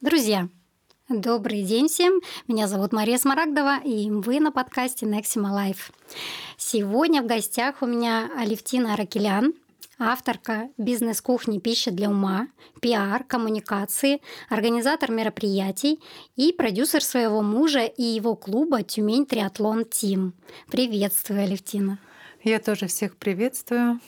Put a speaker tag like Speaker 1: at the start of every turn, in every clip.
Speaker 1: Друзья, добрый день всем. Меня зовут Мария Смарагдова, и вы на подкасте Nexima Life. Сегодня в гостях у меня Алевтина Ракелян, авторка бизнес-кухни «Пища для ума», пиар, коммуникации, организатор мероприятий и продюсер своего мужа и его клуба «Тюмень Триатлон Тим». Приветствую, Алевтина.
Speaker 2: Я тоже всех приветствую.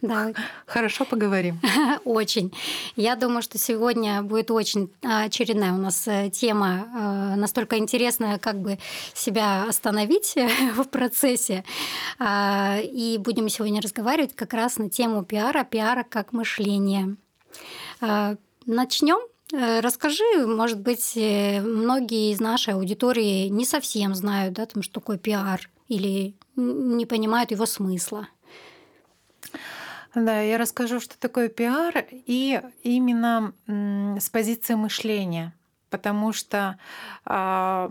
Speaker 1: Да.
Speaker 2: Хорошо поговорим.
Speaker 1: Очень. Я думаю, что сегодня будет очень очередная у нас э, тема, э, настолько интересная, как бы себя остановить в процессе. А, и будем сегодня разговаривать как раз на тему пиара, пиара как мышление. А, Начнем. Э, расскажи, может быть, многие из нашей аудитории не совсем знают, да, там, что такое пиар, или не понимают его смысла.
Speaker 2: Да, я расскажу, что такое пиар, и именно с позиции мышления, потому что а,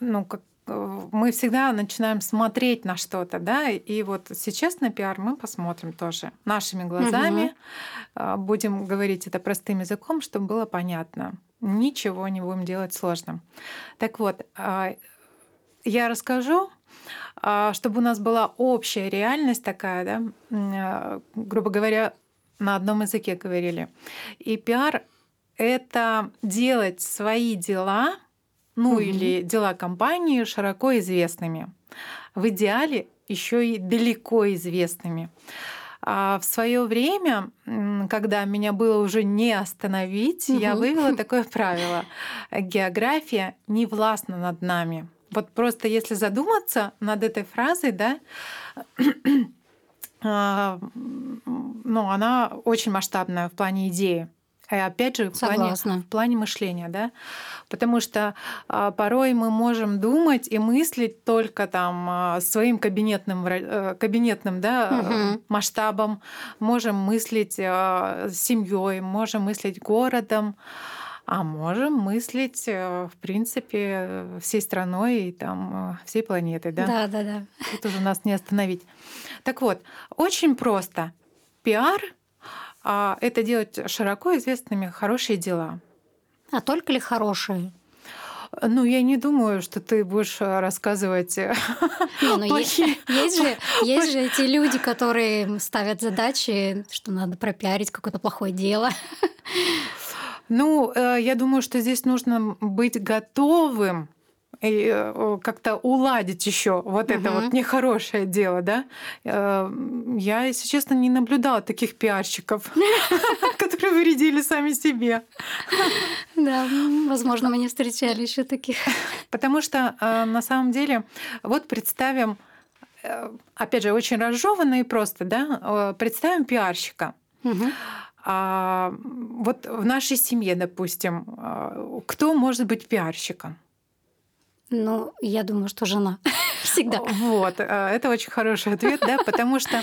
Speaker 2: ну, как мы всегда начинаем смотреть на что-то, да, и вот сейчас на пиар мы посмотрим тоже нашими глазами, угу. будем говорить это простым языком, чтобы было понятно. Ничего не будем делать сложным. Так вот, а, я расскажу, чтобы у нас была общая реальность такая, да, а, грубо говоря, на одном языке говорили. И пиар — это делать свои дела, ну угу. или дела компании широко известными. В идеале еще и далеко известными. А в свое время, когда меня было уже не остановить, угу. я вывела такое правило: география не властна над нами. Вот просто если задуматься над этой фразой, да, а, ну, она очень масштабная в плане идеи. И опять же, в плане, в плане мышления, да, потому что а, порой мы можем думать и мыслить только там а, своим кабинетным, э, кабинетным да, угу. масштабом, можем мыслить семьей, можем мыслить городом, а можем мыслить, э, в принципе, всей страной и там, э, всей планетой. Да,
Speaker 1: да, да. да.
Speaker 2: Тут уже нас не остановить. Так вот, очень просто. Пиар а, это делать широко известными хорошие дела.
Speaker 1: А только ли хорошие?
Speaker 2: Ну, я не думаю, что ты будешь рассказывать не,
Speaker 1: ну, плохие. Есть, есть, же, есть же эти люди, которые ставят задачи, что надо пропиарить какое-то плохое дело.
Speaker 2: Ну, э, я думаю, что здесь нужно быть готовым и э, как-то уладить еще вот угу. это вот нехорошее дело, да. Э, я, если честно, не наблюдала таких пиарщиков, которые вредили сами себе.
Speaker 1: Да, возможно, мы не встречали еще таких.
Speaker 2: Потому что на самом деле, вот представим, опять же, очень разжеванно и просто, да, представим пиарщика. Угу. А, вот в нашей семье, допустим, а, кто может быть пиарщиком?
Speaker 1: Ну, я думаю, что жена. Всегда.
Speaker 2: Вот, э, это очень хороший ответ, да, потому что,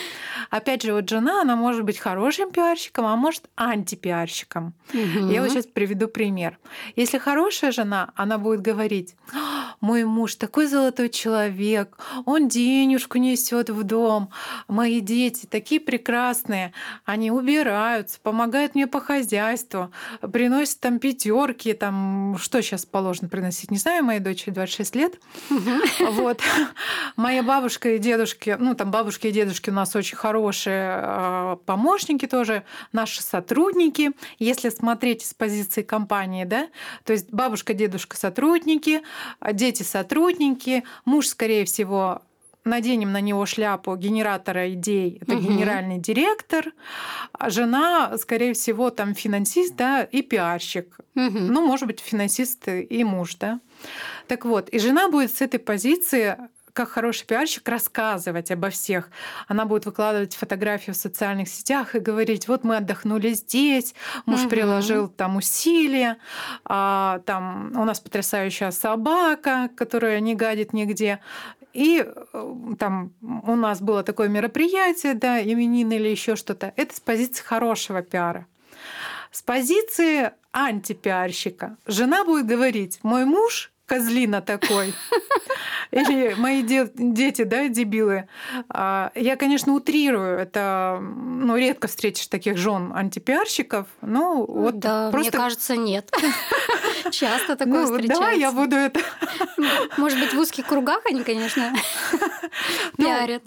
Speaker 2: опять же, вот жена, она может быть хорошим пиарщиком, а может антипиарщиком. Угу. Я вот сейчас приведу пример. Если хорошая жена, она будет говорить, мой муж такой золотой человек, он денежку несет в дом, мои дети такие прекрасные, они убираются, помогают мне по хозяйству, приносят там пятерки, там что сейчас положено приносить, не знаю, моей дочери 26 лет, вот. Моя бабушка и дедушки, ну там бабушки и дедушки у нас очень хорошие а, помощники тоже, наши сотрудники. Если смотреть с позиции компании, да, то есть бабушка, дедушка сотрудники, дети сотрудники, муж, скорее всего, наденем на него шляпу генератора идей, это угу. генеральный директор, а жена, скорее всего, там финансист, да, и пиарщик. Угу. Ну, может быть, финансист и муж, да. Так вот, и жена будет с этой позиции как хороший пиарщик рассказывать обо всех. Она будет выкладывать фотографии в социальных сетях и говорить, вот мы отдохнули здесь, муж угу. приложил там усилия, а, там у нас потрясающая собака, которая не гадит нигде. И э, там у нас было такое мероприятие, да, именины или еще что-то. Это с позиции хорошего пиара. С позиции антипиарщика жена будет говорить, мой муж козлина такой. Или мои де- дети, да, дебилы. А, я, конечно, утрирую. Это, ну, редко встретишь таких жен антипиарщиков. Ну, вот
Speaker 1: да,
Speaker 2: просто...
Speaker 1: мне кажется, нет. Часто такое
Speaker 2: ну,
Speaker 1: встречается.
Speaker 2: Давай я буду это...
Speaker 1: Может быть, в узких кругах они, конечно,
Speaker 2: Ну,
Speaker 1: пиарят.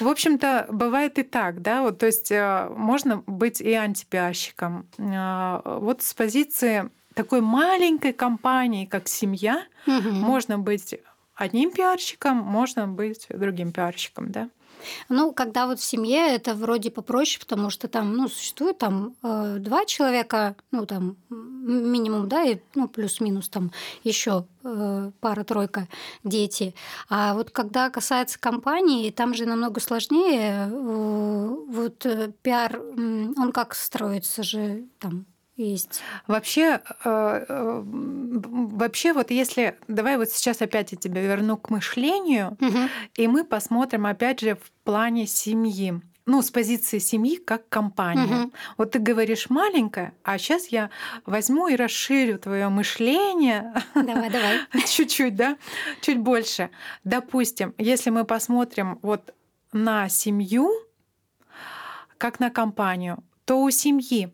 Speaker 2: В общем-то, бывает и так, да, вот, то есть э, можно быть и антипиарщиком. Э, Вот с позиции такой маленькой компании, как семья,
Speaker 1: Мгм.
Speaker 2: можно быть одним пиарщиком, можно быть другим пиарщиком, да.
Speaker 1: Ну, когда вот в семье это вроде попроще, потому что там, ну, существует там э, два человека, ну, там минимум, да, и, ну, плюс-минус там еще пара-тройка дети. А вот когда касается компании, там же намного сложнее. Э, Вот э, пиар, он как строится же там есть.
Speaker 2: Вообще, э, э, вообще вот если... Давай вот сейчас опять я тебя верну к мышлению,
Speaker 1: Мгм.
Speaker 2: и мы посмотрим опять же в плане семьи. Ну, с позиции семьи как компания.
Speaker 1: Мгм.
Speaker 2: Вот ты говоришь маленькая, а сейчас я возьму и расширю твое мышление
Speaker 1: Давай, давай.
Speaker 2: чуть-чуть, да, чуть больше. Допустим, если мы посмотрим вот на семью, как на компанию, то у семьи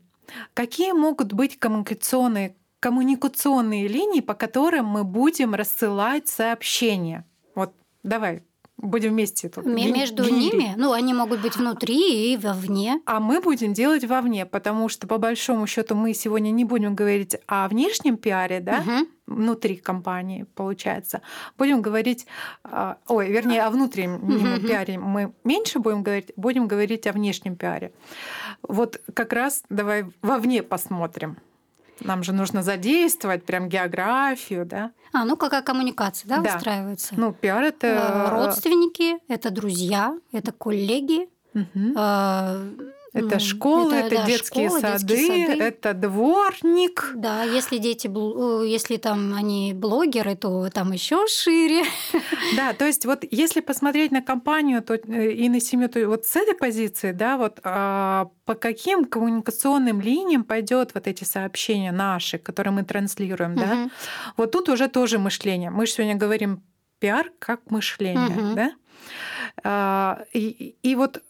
Speaker 2: какие могут быть коммуникационные коммуникационные линии, по которым мы будем рассылать сообщения. Вот давай будем вместе тут.
Speaker 1: Между
Speaker 2: генерить.
Speaker 1: ними, ну, они могут быть внутри и вовне.
Speaker 2: А мы будем делать вовне, потому что по большому счету мы сегодня не будем говорить о внешнем пиаре, да,
Speaker 1: Мгм.
Speaker 2: внутри компании, получается. Будем говорить, а, ой, вернее, о внутреннем пиаре мы меньше будем говорить, будем говорить о внешнем пиаре. Вот как раз давай вовне посмотрим. Нам же нужно задействовать прям географию, да.
Speaker 1: А, ну какая коммуникация, да,
Speaker 2: Да.
Speaker 1: выстраивается?
Speaker 2: Ну, пиар
Speaker 1: Э,
Speaker 2: это...
Speaker 1: Родственники, это друзья, это коллеги.
Speaker 2: Мгм. Это школы, это,
Speaker 1: да,
Speaker 2: детские,
Speaker 1: школы,
Speaker 2: сады,
Speaker 1: детские сады.
Speaker 2: это дворник.
Speaker 1: Да, если дети, если там они блогеры, то там еще шире.
Speaker 2: Да, то есть вот если посмотреть на компанию то, э, и на семью, то вот с этой позиции, да, вот а, по каким коммуникационным линиям пойдет вот эти сообщения наши, которые мы транслируем, да,
Speaker 1: Мгм.
Speaker 2: вот тут уже тоже мышление. Мы же сегодня говорим пиар как мышление,
Speaker 1: Мгм.
Speaker 2: да. А, И, и вот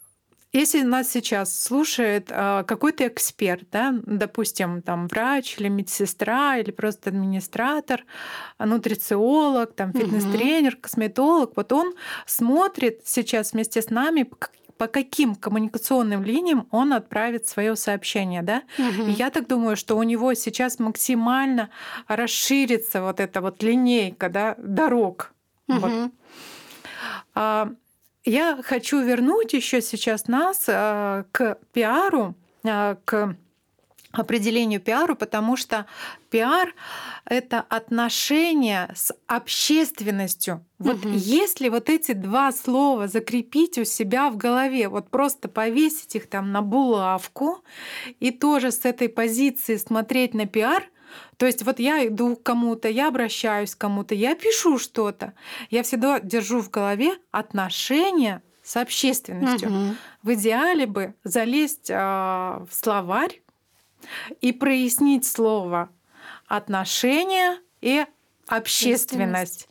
Speaker 2: если нас сейчас слушает а, какой-то эксперт, да, допустим, там врач или медсестра или просто администратор, а, нутрициолог, там фитнес-тренер, косметолог, вот он смотрит сейчас вместе с нами по как- по каким коммуникационным линиям он отправит свое сообщение, да?
Speaker 1: Мгм.
Speaker 2: И я так думаю, что у него сейчас максимально расширится вот эта вот линейка, да, дорог. Вот. Я хочу вернуть еще сейчас нас а, к пиару, а, к определению пиару, потому что пиар — это отношение с общественностью. Вот
Speaker 1: Мгм.
Speaker 2: если вот эти два слова закрепить у себя в голове, вот просто повесить их там на булавку и тоже с этой позиции смотреть на пиар, то есть вот я иду к кому-то, я обращаюсь к кому-то, я пишу что-то, я всегда держу в голове отношения с общественностью.
Speaker 1: Мгм.
Speaker 2: В идеале бы залезть а, в словарь и прояснить слово отношения и общественность.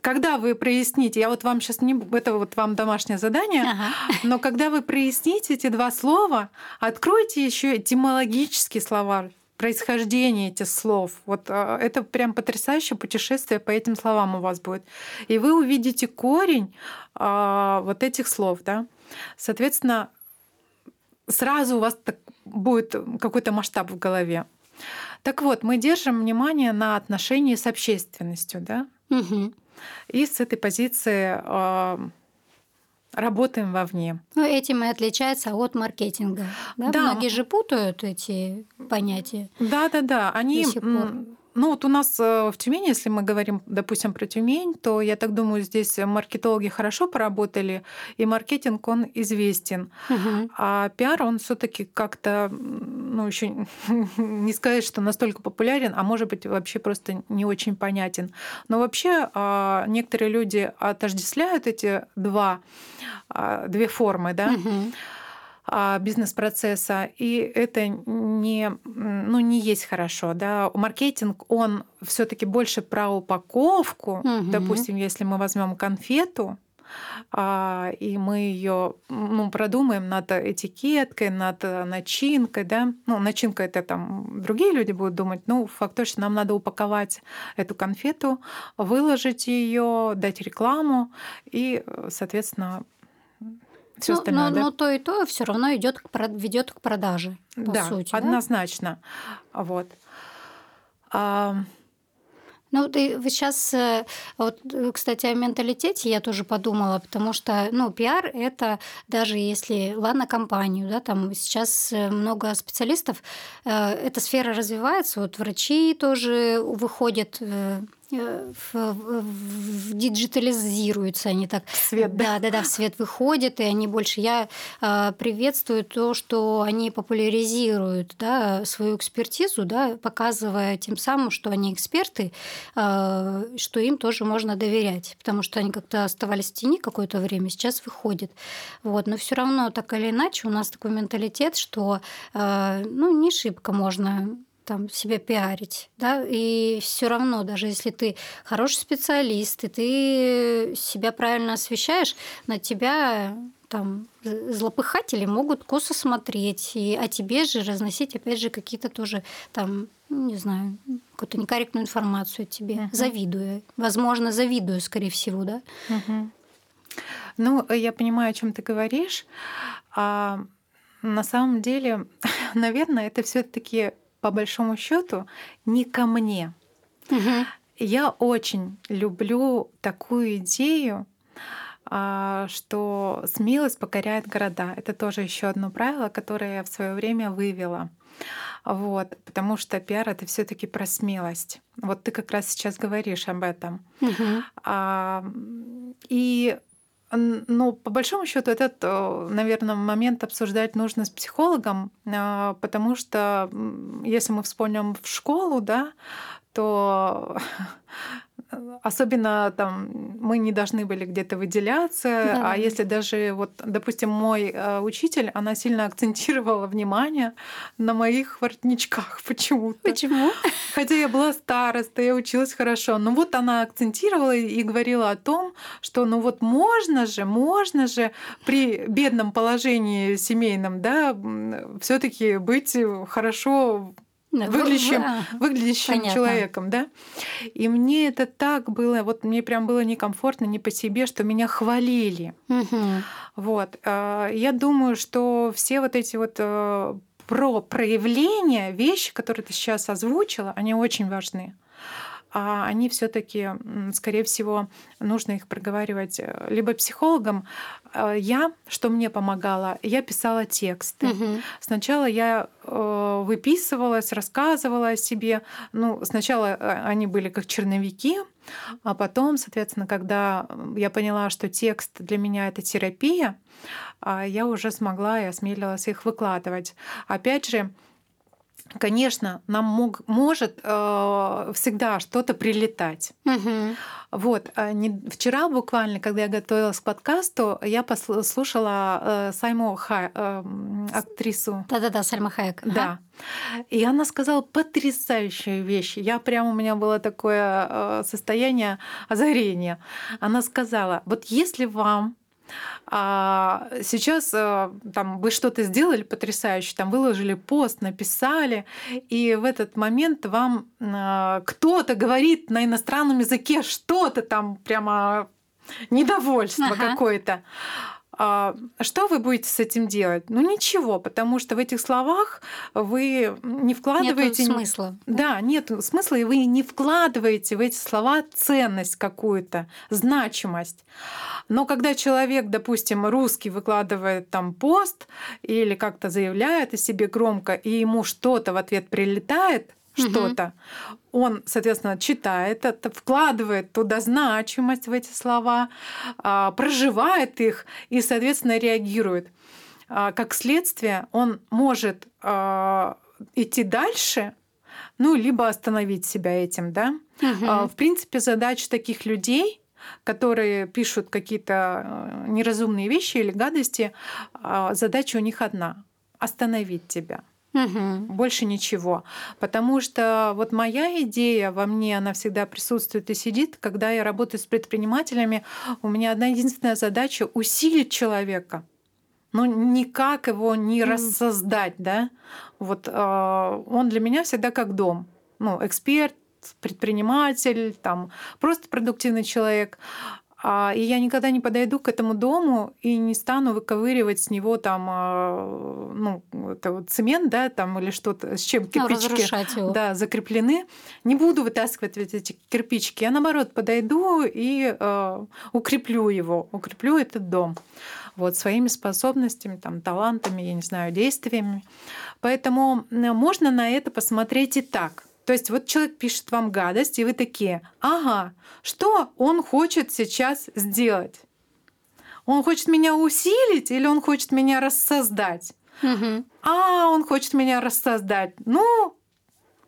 Speaker 2: Когда вы проясните, я вот вам сейчас не это вот вам домашнее задание,
Speaker 1: Ага.
Speaker 2: но когда вы проясните эти два слова, откройте еще этимологический словарь происхождение этих слов. Вот а, это прям потрясающее путешествие по этим словам у вас будет. И вы увидите корень а, вот этих слов, да. Соответственно, сразу у вас так будет какой-то масштаб в голове. Так вот, мы держим внимание на отношении с общественностью, да,
Speaker 1: Мгм.
Speaker 2: и с этой позиции а, работаем вовне.
Speaker 1: Ну, этим и отличается от маркетинга. Да?
Speaker 2: Да.
Speaker 1: Многие же путают эти понятия.
Speaker 2: Да, да, да. Они, Ну вот у нас э, в Тюмени, если мы говорим, допустим, про Тюмень, то я так думаю, здесь маркетологи хорошо поработали, и маркетинг он известен.
Speaker 1: Мгм.
Speaker 2: А пиар, он все-таки как-то, ну, еще не сказать, что настолько популярен, а может быть, вообще просто не очень понятен. Но вообще а, некоторые люди отождествляют эти два, а, две формы, да.
Speaker 1: Мгм.
Speaker 2: А, бизнес-процесса, и это не, ну, не есть хорошо. Да? Маркетинг, он все таки больше про упаковку. Угу. Допустим, если мы возьмем конфету, а, и мы ее ну, продумаем над этикеткой, над начинкой, да. Ну, начинка это там другие люди будут думать, ну, факт точно нам надо упаковать эту конфету, выложить ее, дать рекламу и, соответственно,
Speaker 1: все ну, остальное. Но, да? но то и то все равно идет ведет к продаже. По
Speaker 2: да,
Speaker 1: сути,
Speaker 2: однозначно. Да? Вот. А...
Speaker 1: Ну, ты сейчас, э, вот, э, кстати, о менталитете я тоже подумала, потому что, ну, пиар – это даже если, ладно, компанию, да, там сейчас э, много специалистов, эта сфера развивается, вот врачи тоже выходят Э, диджитализируются они так.
Speaker 2: В свет,
Speaker 1: да? Да, да, да, в свет выходят, и они больше. Я э, приветствую то, что они популяризируют да, свою экспертизу, да, показывая тем самым, что они эксперты, э, что им тоже можно доверять, потому что они как-то оставались в тени какое-то время, сейчас выходят. Вот. Но все равно, так или иначе, у нас такой менталитет, что э, ну, не шибко можно там себя пиарить, да, и все равно, даже если ты хороший специалист, и ты себя правильно освещаешь, на тебя там злопыхатели могут косо смотреть, и о тебе же разносить, опять же, какие-то тоже там, не знаю, какую-то некорректную информацию о тебе, uh-huh. завидуя. Возможно, завидую, скорее всего, да.
Speaker 2: Uh-huh. Ну, я понимаю, о чем ты говоришь. А на самом деле, наверное, это все-таки по большому счету не ко мне. Угу. Я очень люблю такую идею, а, что смелость покоряет города. Это тоже еще одно правило, которое я в свое время вывела. Вот, потому что пиар это все-таки про смелость. Вот ты как раз сейчас говоришь об этом. Угу. А, и ну, по большому счету, этот, наверное, момент обсуждать нужно с психологом, а, потому что если мы вспомним в школу, да, то особенно там мы не должны были где-то выделяться, да. а если даже вот, допустим, мой э, учитель, она сильно акцентировала внимание на моих воротничках почему-то.
Speaker 1: Почему?
Speaker 2: Хотя я была староста, я училась хорошо, но вот она акцентировала и говорила о том, что ну вот можно же, можно же при бедном положении семейном, да, все-таки быть хорошо выглядящим, выглядящим человеком, да. И мне это так было, вот мне прям было некомфортно, не по себе, что меня хвалили. Угу. Вот. А, я думаю, что все вот эти вот э, про проявления, вещи, которые ты сейчас озвучила, они очень важны а они все-таки, скорее всего, нужно их проговаривать э, либо психологом. А, я, что мне помогало, я писала тексты. Угу. Сначала я э, выписывалась, рассказывала о себе. Ну, сначала э, они были как черновики, а потом, соответственно, когда я поняла, что текст для меня это терапия, а, я уже смогла и осмелилась их выкладывать. Опять же, конечно, нам мог, может э, всегда что-то прилетать. Угу. Вот. А не, вчера буквально, когда я готовилась к подкасту, я послушала э, Сайму Хай, э, актрису.
Speaker 1: Да-да-да, Сальма Хайек.
Speaker 2: Да. И она сказала потрясающую вещь. Я прямо у меня было такое э, состояние озарения. Она сказала: вот если вам а сейчас э, там вы что-то сделали потрясающе, там выложили пост, написали, и в этот момент вам э, кто-то говорит на иностранном языке что-то там прямо недовольство ага. какое-то. А, что вы будете с этим делать? Ну ничего, потому что в этих словах вы не вкладываете
Speaker 1: нет смысла.
Speaker 2: Да, нет смысла, и вы не вкладываете в эти слова ценность какую-то, значимость. Но когда человек, допустим, русский выкладывает там пост или как-то заявляет о себе громко, и ему что-то в ответ прилетает, что-то, он, соответственно, читает это, вкладывает туда значимость в эти слова, а, проживает их и, соответственно, реагирует. А, как следствие, он может а, идти дальше, ну, либо остановить себя этим, да. Угу. В принципе, задача таких людей которые пишут какие-то неразумные вещи или гадости, задача у них одна — остановить тебя. Угу. Больше ничего. Потому что вот моя идея во мне, она всегда присутствует и сидит. Когда я работаю с предпринимателями, у меня одна единственная задача — усилить человека. Ну, никак его не mm. рассоздать, да. Вот э, он для меня всегда как дом. Ну, эксперт, предприниматель, там, просто продуктивный человек. А, и я никогда не подойду к этому дому и не стану выковыривать с него там, а, ну, это вот цемент, да, там или что-то, с чем ну, кирпичики да, закреплены. Не буду вытаскивать эти кирпичики. Я наоборот подойду и э, укреплю его, укреплю этот дом вот, своими способностями, там, талантами, я не знаю, действиями. Поэтому можно на это посмотреть и так. То есть вот человек пишет вам гадость, и вы такие, ага, что он хочет сейчас сделать? Он хочет меня усилить или он хочет меня рассоздать? Угу. А, он хочет меня рассоздать. Ну,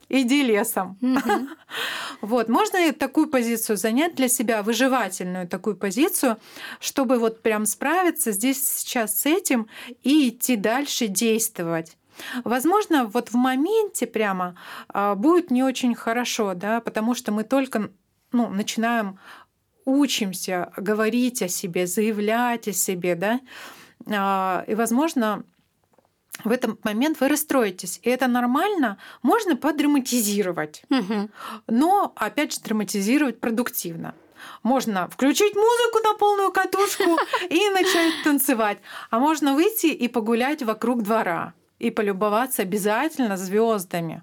Speaker 2: иди лесом. Угу. вот, можно такую позицию занять для себя, выживательную такую позицию, чтобы вот прям справиться здесь сейчас с этим и идти дальше действовать. Возможно, вот в моменте прямо а, будет не очень хорошо, да, потому что мы только ну, начинаем учимся говорить о себе, заявлять о себе, да, а, и, возможно, в этот момент вы расстроитесь. И это нормально. Можно подраматизировать. Угу. Но, опять же, драматизировать продуктивно. Можно включить музыку на полную катушку и начать танцевать. А можно выйти и погулять вокруг двора и полюбоваться обязательно звездами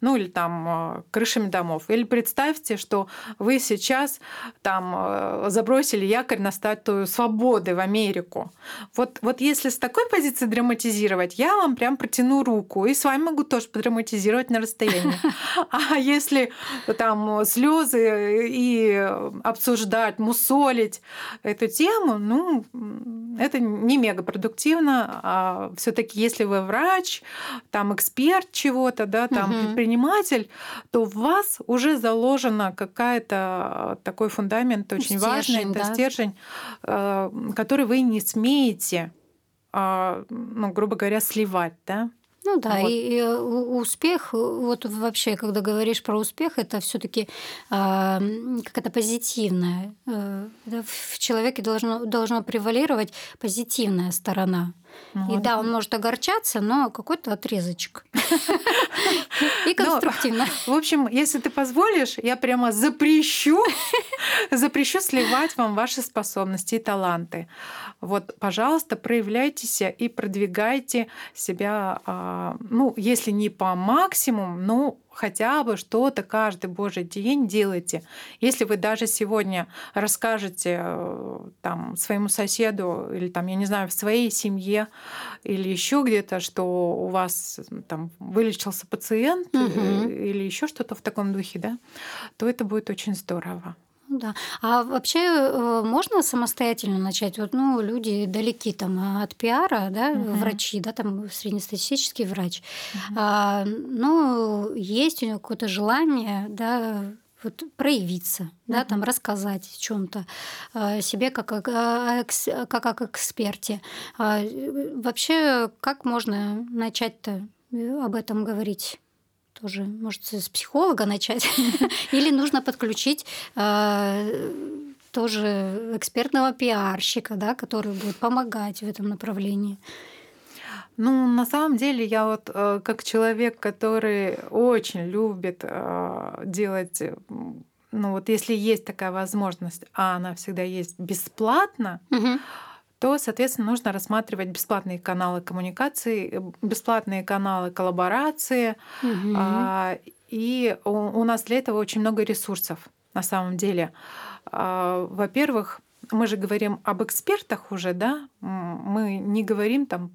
Speaker 2: ну или там э, крышами домов. Или представьте, что вы сейчас там э, забросили якорь на статую свободы в Америку. Вот, вот если с такой позиции драматизировать, я вам прям протяну руку и с вами могу тоже подраматизировать на расстоянии. А если там слезы и обсуждать, мусолить эту тему, ну, это не мега продуктивно. А все-таки, если вы врач, там эксперт чего-то, да, там предприниматель, предприниматель, то в вас уже заложена какая-то э, такой фундамент очень стержень, важный, да? это стержень, э, который вы не смеете, а, ну, грубо говоря, сливать, да?
Speaker 1: Ну да, вот. и, и успех, вот вообще, когда говоришь про успех, это все-таки э, а, какая-то позитивная. Э, в человеке должно, должно превалировать позитивная сторона. Ну, и да, он может огорчаться, но какой-то отрезочек. И конструктивно.
Speaker 2: В общем, если ты позволишь, я прямо запрещу, запрещу сливать вам ваши способности и таланты. Вот, пожалуйста, проявляйтесь и продвигайте себя, а, ну, если не по максимуму, но хотя бы что-то каждый божий день делайте. Если вы даже сегодня расскажете э, там, своему соседу или там, я не знаю, в своей семье или еще где-то, что у вас там вылечился пациент угу. или еще что-то в таком духе, да, то это будет очень здорово.
Speaker 1: Ну да. А вообще э, можно самостоятельно начать? Вот, ну, люди далеки там от пиара, да, угу. врачи, да, там среднестатистический врач. Угу. А, ну, есть у него какое-то желание, да, вот проявиться, uh да, там рассказать о чем-то а, себе как о, как о эксперте. А, вообще, как можно начать-то э, об этом говорить? Тоже, может, с психолога начать, или нужно подключить э, тоже экспертного пиарщика, да, который будет помогать в этом направлении.
Speaker 2: Ну, на самом деле, я вот э, как человек, который очень любит э, делать, ну вот если есть такая возможность, а она всегда есть бесплатно, угу то, соответственно, нужно рассматривать бесплатные каналы коммуникации, э, бесплатные каналы коллаборации. Угу. И у нас для этого очень много ресурсов на самом деле. А, во-первых, мы же говорим об экспертах уже, да, мы не говорим там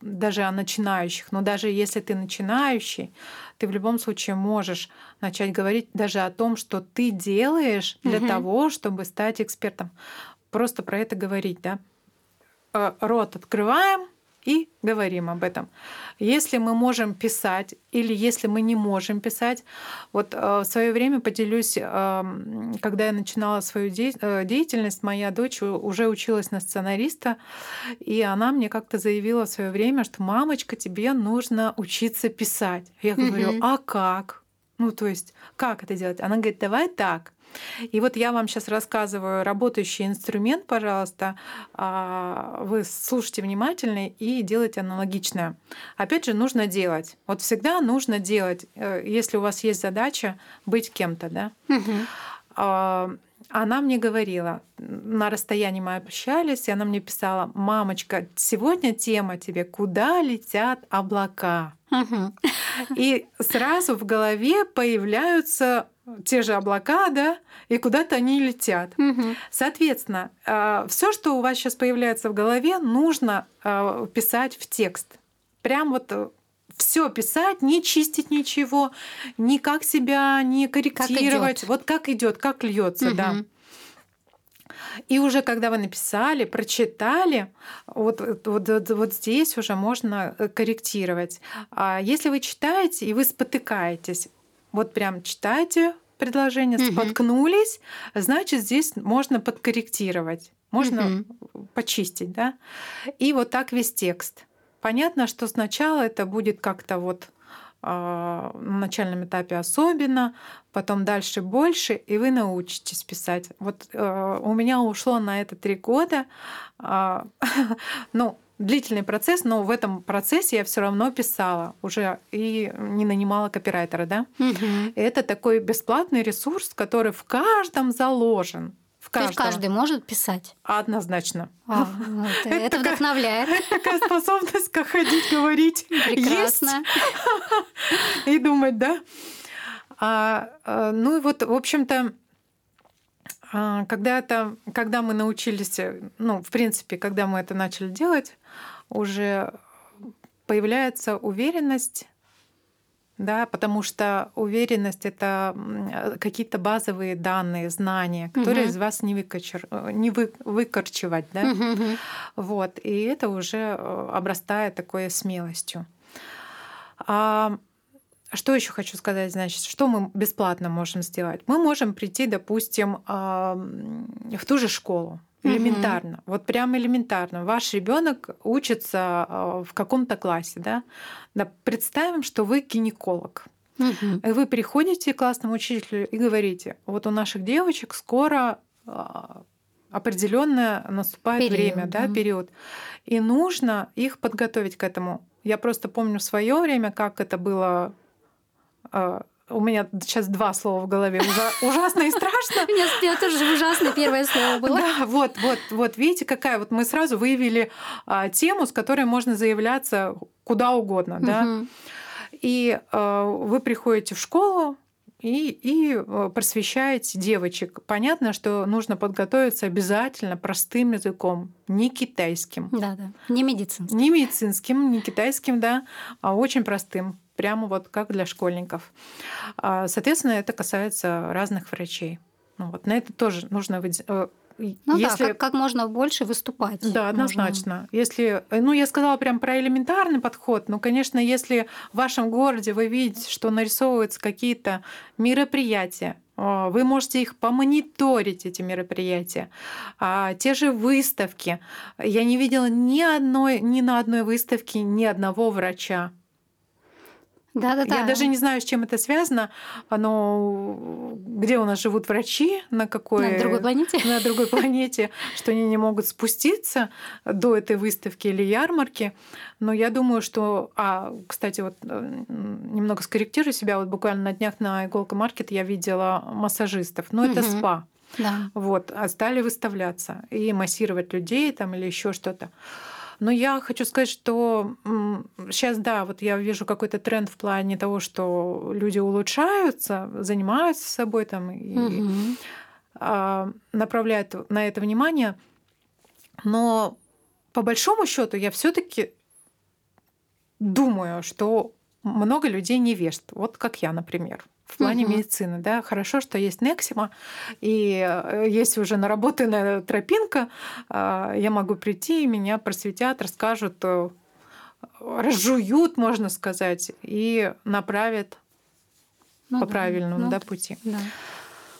Speaker 2: даже о начинающих, но даже если ты начинающий, ты в любом случае можешь начать говорить даже о том, что ты делаешь для угу. того, чтобы стать экспертом. Просто про это говорить, да. Э, рот открываем и говорим об этом. Если мы можем писать или если мы не можем писать, вот э, в свое время поделюсь, эм, когда я начинала свою э, деятельность, моя дочь уже училась на сценариста, и она мне как-то заявила в свое время, что мамочка, тебе нужно учиться писать. Я говорю, а как? Ну, то есть, как это делать? Она говорит, давай так. И вот я вам сейчас рассказываю работающий инструмент, пожалуйста. А, вы слушайте внимательно и делайте аналогичное. Опять же, нужно делать. Вот всегда нужно делать, э, если у вас есть задача быть кем-то, да. Угу она мне говорила, на расстоянии мы общались, и она мне писала, мамочка, сегодня тема тебе, куда летят облака. И сразу в голове появляются те же облака, да, и куда-то они летят. Соответственно, а, все, что у вас сейчас появляется в голове, нужно а, писать в текст. Прям вот э, все писать, не чистить ничего, никак себя не корректировать. Как вот как идет, как льется, угу. да. И уже когда вы написали, прочитали, вот, вот, вот, вот здесь уже можно э, корректировать. А если вы читаете и вы спотыкаетесь, вот прям читайте предложение, угу. споткнулись, значит, здесь можно подкорректировать, можно угу. почистить, да. И вот так весь текст. Понятно, что сначала это будет как-то вот а, на начальном этапе особенно, потом дальше больше, и вы научитесь писать. Вот э, у меня ушло на это три года. Э, ну, длительный процесс, но в этом процессе я все равно писала уже и не нанимала копирайтера, да. Угу. Это такой бесплатный ресурс, который в каждом заложен.
Speaker 1: В каждом. То есть каждый может писать?
Speaker 2: Однозначно.
Speaker 1: А, вот, это, это вдохновляет.
Speaker 2: Такая способность как ходить, говорить.
Speaker 1: Прекрасно.
Speaker 2: Есть. И думать, да. А, а, ну и вот, в общем-то, а, когда, это, когда мы научились, ну, в принципе, когда мы это начали делать, уже появляется уверенность да, потому что уверенность это какие-то базовые данные, знания, которые угу. из вас не, выкачер... не вы... выкорчевать, да, угу. вот, и это уже э, обрастает такой смелостью. А что еще хочу сказать, значит, что мы бесплатно можем сделать? Мы можем прийти, допустим, в ту же школу, Элементарно. Угу. Вот прям элементарно. Ваш ребенок учится а, в каком-то классе, да? да? Представим, что вы гинеколог. Угу. И вы приходите к классному учителю и говорите: вот у наших девочек скоро а, определенное наступает период, время, да, период. И нужно их подготовить к этому. Я просто помню в свое время, как это было а, у меня сейчас два слова в голове. Ужасно и страшно.
Speaker 1: У меня тоже ужасное первое слово было.
Speaker 2: Да, вот, вот, вот. Видите, какая вот мы сразу выявили а, тему, с которой можно заявляться куда угодно, да. И а, вы приходите в школу, и, и а, просвещаете девочек. Понятно, что нужно подготовиться обязательно простым языком, не китайским.
Speaker 1: Да, да. Не медицинским.
Speaker 2: Не медицинским, не китайским, да, а очень простым прямо вот как для школьников. А, соответственно, это касается разных врачей. Ну, вот на это тоже нужно
Speaker 1: э, ну если... да, как, как можно больше выступать.
Speaker 2: Да, однозначно. Нужно. Если, ну, я сказала прям про элементарный подход, но, конечно, если в вашем городе вы видите, что нарисовываются какие-то мероприятия, а, вы можете их помониторить, эти мероприятия. А, те же выставки. Я не видела ни, одной, ни на одной выставке ни одного врача.
Speaker 1: Да, да, да.
Speaker 2: Я даже не знаю, с чем это связано. Оно где у нас живут врачи, на какой
Speaker 1: на другой планете,
Speaker 2: на другой планете, что они не могут спуститься до этой выставки или ярмарки. Но я думаю, что, а, кстати, вот э, немного скорректирую себя. Вот буквально на днях на иголка маркет я видела массажистов. Но ну, это спа.
Speaker 1: Да.
Speaker 2: Вот, а стали выставляться и массировать людей там или еще что-то. Но я хочу сказать, что сейчас, да, вот я вижу какой-то тренд в плане того, что люди улучшаются, занимаются собой там и угу. направляют на это внимание. Но по большому счету я все-таки думаю, что много людей невежд. Вот как я, например в плане угу. медицины. Да? Хорошо, что есть Нексима, и э, есть уже наработанная тропинка. А, я могу прийти, и меня просветят, расскажут, э, разжуют, можно сказать, и направят ну, по да, правильному ну, да, пути.
Speaker 1: Да.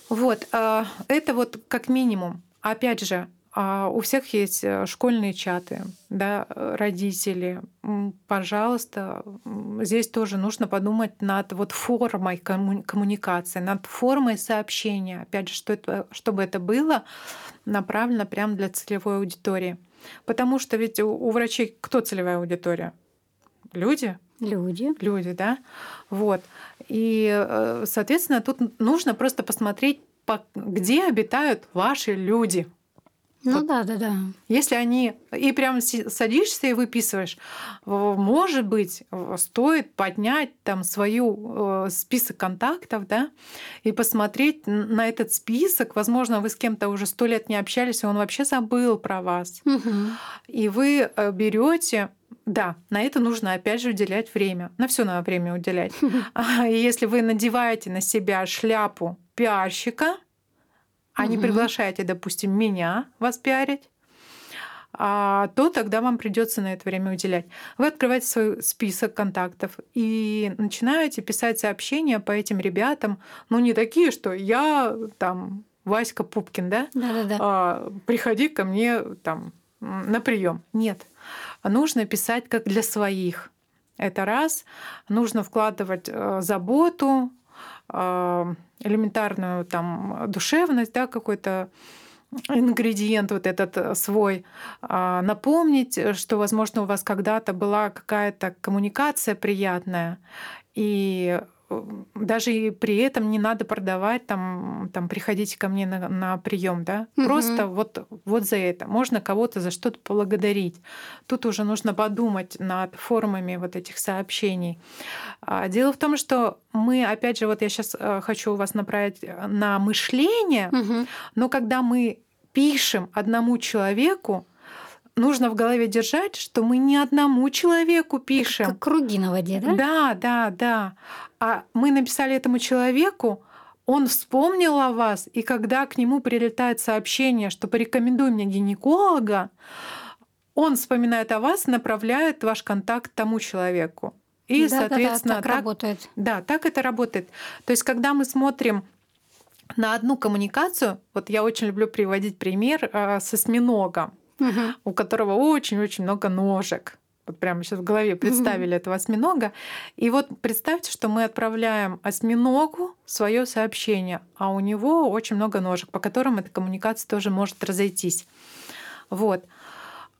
Speaker 2: Вот, а, это вот как минимум. Опять же, а, у всех есть э, школьные чаты, да, родители. Пожалуйста, здесь тоже нужно подумать над вот формой коммуникации, над формой сообщения. Опять же, что это, чтобы это было направлено прямо для целевой аудитории. Потому что ведь у врачей кто целевая аудитория? Люди.
Speaker 1: Люди.
Speaker 2: Люди, да. Вот. И, э, соответственно, тут нужно просто посмотреть, где обитают ваши люди.
Speaker 1: Ну вот. да, да, да.
Speaker 2: Если они и прям садишься и выписываешь, может быть, стоит поднять там свою э, список контактов, да, и посмотреть на этот список. Возможно, вы с кем-то уже сто лет не общались, и он вообще забыл про вас.
Speaker 1: Угу.
Speaker 2: И вы э, берете да, на это нужно опять же уделять время. На все надо время уделять. А если вы надеваете на себя шляпу пиарщика, а не приглашаете, допустим, меня вас пиарить, а, то тогда вам придется на это время уделять. Вы открываете свой список контактов и начинаете писать сообщения по этим ребятам, ну не такие, что я там Васька Пупкин, да?
Speaker 1: Да-да-да.
Speaker 2: А, приходи ко мне там на прием. Нет нужно писать как для своих. Это раз. Нужно вкладывать э, заботу, элементарную там душевность, да, какой-то ингредиент вот этот э, свой, а, напомнить, что, возможно, у вас когда-то была какая-то коммуникация приятная, и даже и при этом не надо продавать, там, там приходите ко мне на, на прием, да. Угу. Просто вот, вот за это. Можно кого-то за что-то поблагодарить. Тут уже нужно подумать над формами вот этих сообщений. А, дело в том, что мы, опять же, вот я сейчас э, хочу вас направить на мышление,
Speaker 1: угу.
Speaker 2: но когда мы пишем одному человеку, нужно в голове держать, что мы не одному человеку пишем.
Speaker 1: Как круги на воде, да?
Speaker 2: Да, да, да. А мы написали этому человеку, он вспомнил о вас, и когда к нему прилетает сообщение, что порекомендуй мне гинеколога, он вспоминает о вас, направляет ваш контакт тому человеку. И, да, соответственно,
Speaker 1: да, да, так, так работает.
Speaker 2: Да, так это работает. То есть, когда мы смотрим на одну коммуникацию, вот я очень люблю приводить пример э, с осьминогом
Speaker 1: угу.
Speaker 2: у которого очень-очень много ножек. Вот прямо сейчас в голове представили этого осьминога. И вот представьте, что мы отправляем осьминогу свое сообщение, а у него очень много ножек, по которым эта коммуникация тоже может разойтись. Вот.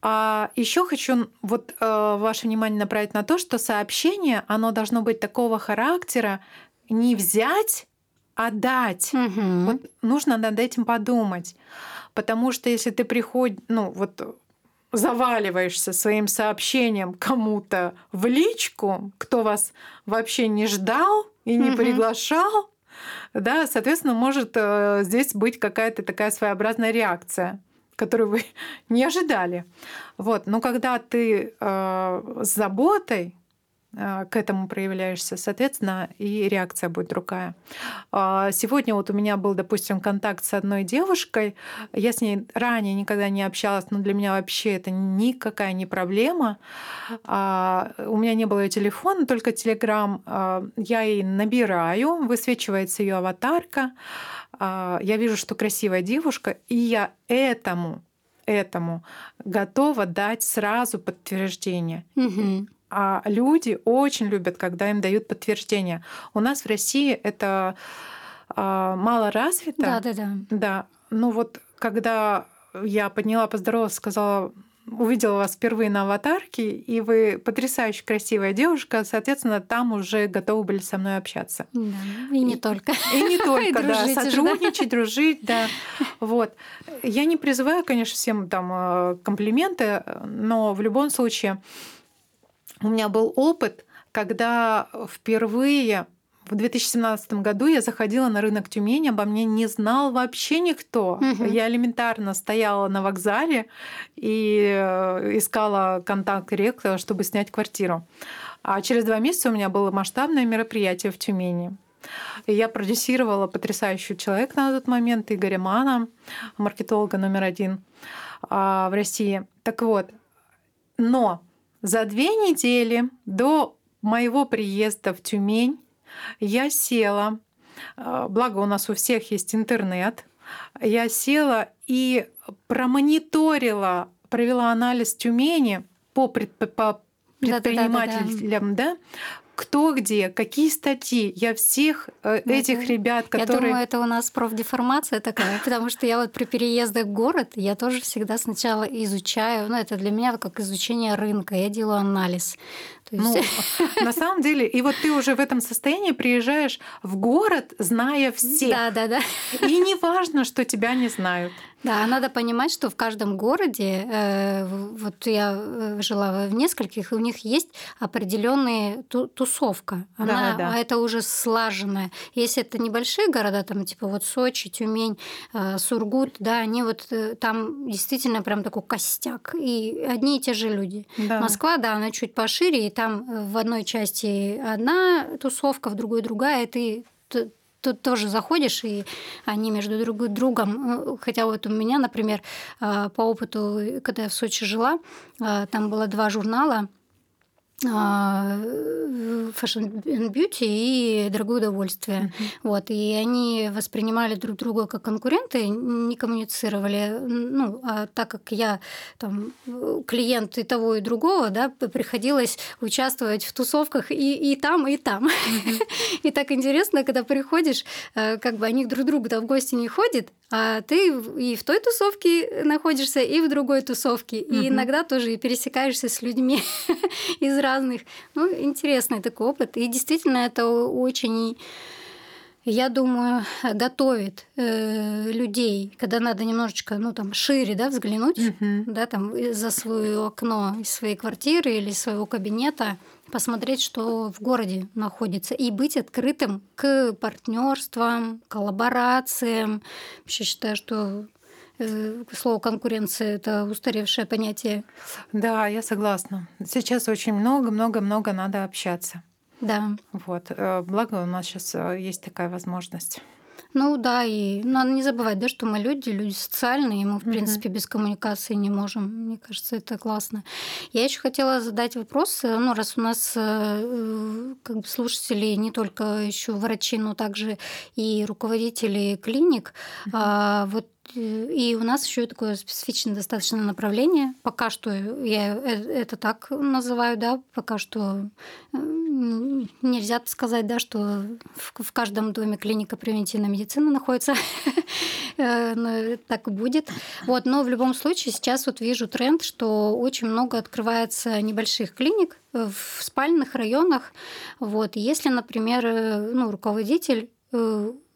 Speaker 2: А еще хочу вот э, ваше внимание направить на то, что сообщение, оно должно быть такого характера, не взять, а дать.
Speaker 1: Угу.
Speaker 2: Вот нужно над этим подумать. Потому что если ты приходишь, ну вот заваливаешься своим сообщением кому-то в личку, кто вас вообще не ждал и не mm приглашал, да, соответственно, может э, здесь быть какая-то такая своеобразная реакция которую вы не ожидали. Вот. Но когда ты э, с заботой к этому проявляешься, соответственно, и реакция будет другая. А, сегодня вот у меня был, допустим, контакт с одной девушкой. Я с ней ранее никогда не общалась, но для меня вообще это никакая не проблема. А, у меня не было ее телефона, только Телеграм. А, я ей набираю, высвечивается ее аватарка. Я вижу, что красивая девушка, и я этому этому готова дать сразу подтверждение.
Speaker 1: Угу.
Speaker 2: А люди очень любят, когда им дают подтверждение. У нас в России это а, мало развито.
Speaker 1: Да, да, да.
Speaker 2: Да. Ну вот когда я подняла, поздоровалась, сказала, увидела вас впервые на аватарке, и вы потрясающе красивая девушка, соответственно, там уже готовы были со мной общаться.
Speaker 1: Да, и не только.
Speaker 2: И не только, да, сотрудничать, дружить, да. Вот. Я не призываю, конечно, всем там э, комплименты, но в любом случае у меня был опыт, когда впервые в 2017 году я заходила на рынок Тюмени, обо мне не знал вообще никто.
Speaker 1: Угу.
Speaker 2: Я элементарно стояла на вокзале и э, искала контакт ректора, чтобы снять квартиру. А через два месяца у меня было масштабное мероприятие в Тюмени. И я продюсировала потрясающего человека на тот момент, Игоря Мана, маркетолога номер один а, в России. Так вот, но за две недели до моего приезда в Тюмень я села, а, благо у нас у всех есть интернет, я села и промониторила, провела анализ Тюмени по, предп... по предпринимателям, да, да, да, да, кто где, какие статьи. Я всех э, этих ребят, которые...
Speaker 1: Я думаю, это у нас профдеформация такая, потому что я вот при переездах в город, я тоже всегда сначала изучаю, ну это для меня как изучение рынка, я делаю анализ.
Speaker 2: Есть... Ну, на самом деле, и вот ты уже в этом состоянии приезжаешь в город, зная всех.
Speaker 1: Да, да, да.
Speaker 2: И не важно, что тебя не знают.
Speaker 1: Да, надо понимать, что в каждом городе, э, вот я э, жила в нескольких, и у них есть определенная тусовка. Она, да, да. А это уже слаженная. Если это небольшие города, там типа вот Сочи, Тюмень, э, Сургут, да, они вот там действительно прям такой костяк. И одни и те же люди. Да. Москва, да, она чуть пошире, и там в одной части одна тусовка, в другой другая, и ты тут тоже заходишь, и они между друг другом, э, хотя вот у меня, например, э, по опыту, когда я в Сочи жила, э, там было два журнала, Fashion and Beauty и Дорогое удовольствие. Uh-huh. Вот, и они воспринимали друг друга как конкуренты, не коммуницировали. Ну, а так как я там клиент и того, и другого, да, приходилось участвовать в тусовках и, и там, и там. Uh-huh. и так интересно, когда приходишь, э, как бы они друг другу в гости не ходят, а ты и в той тусовке находишься, и в другой тусовке. И иногда тоже и пересекаешься с людьми из разных. Ну, интересный такой опыт. И действительно, это очень я думаю, готовит э, людей, когда надо немножечко, ну там шире, да, взглянуть, uh-huh. да, там за свое окно из своей квартиры или своего кабинета, посмотреть, что в городе находится, и быть открытым к партнерствам, коллаборациям. Вообще считаю, что Э, слово конкуренция это устаревшее понятие.
Speaker 2: Да, я согласна. Сейчас очень много-много-много надо общаться.
Speaker 1: Да.
Speaker 2: Вот. Э, благо у нас сейчас э, есть такая возможность.
Speaker 1: Ну да, и надо не забывать, да, что мы люди, люди социальные, и мы, в принципе, без коммуникации не можем. Мне кажется, это классно. Я еще хотела задать вопрос, ну, раз у нас как бы слушатели не только еще врачи, но также и руководители клиник, mm-hmm. вот и у нас еще такое специфичное достаточно направление. Пока что я э, это так называю, да, пока что нельзя сказать, да, что в каждом доме клиника превентивной медицины находится. Э, так и будет. Вот, но в любом случае сейчас вот вижу тренд, что очень много открывается небольших клиник в спальных районах. Вот, если, например, э, ну, руководитель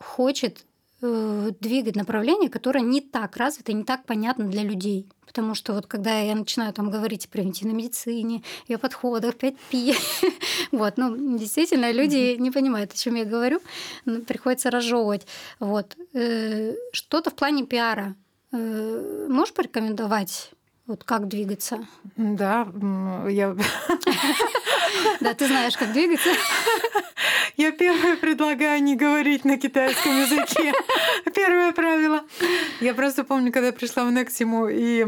Speaker 1: хочет Э, двигать направление, которое не так развито, не так понятно для людей. Потому что вот когда я начинаю там говорить о превентивной медицине, ее подходах, 5P, вот, ну, действительно, люди не понимают, о чем я говорю, приходится разжевывать. Вот. Э, что-то в плане пиара э, можешь порекомендовать? Вот как двигаться?
Speaker 2: Да, я...
Speaker 1: Да, ты знаешь, как двигаться.
Speaker 2: Я первое предлагаю не говорить на китайском языке. Первое правило. Я просто помню, когда я пришла в Нексиму, и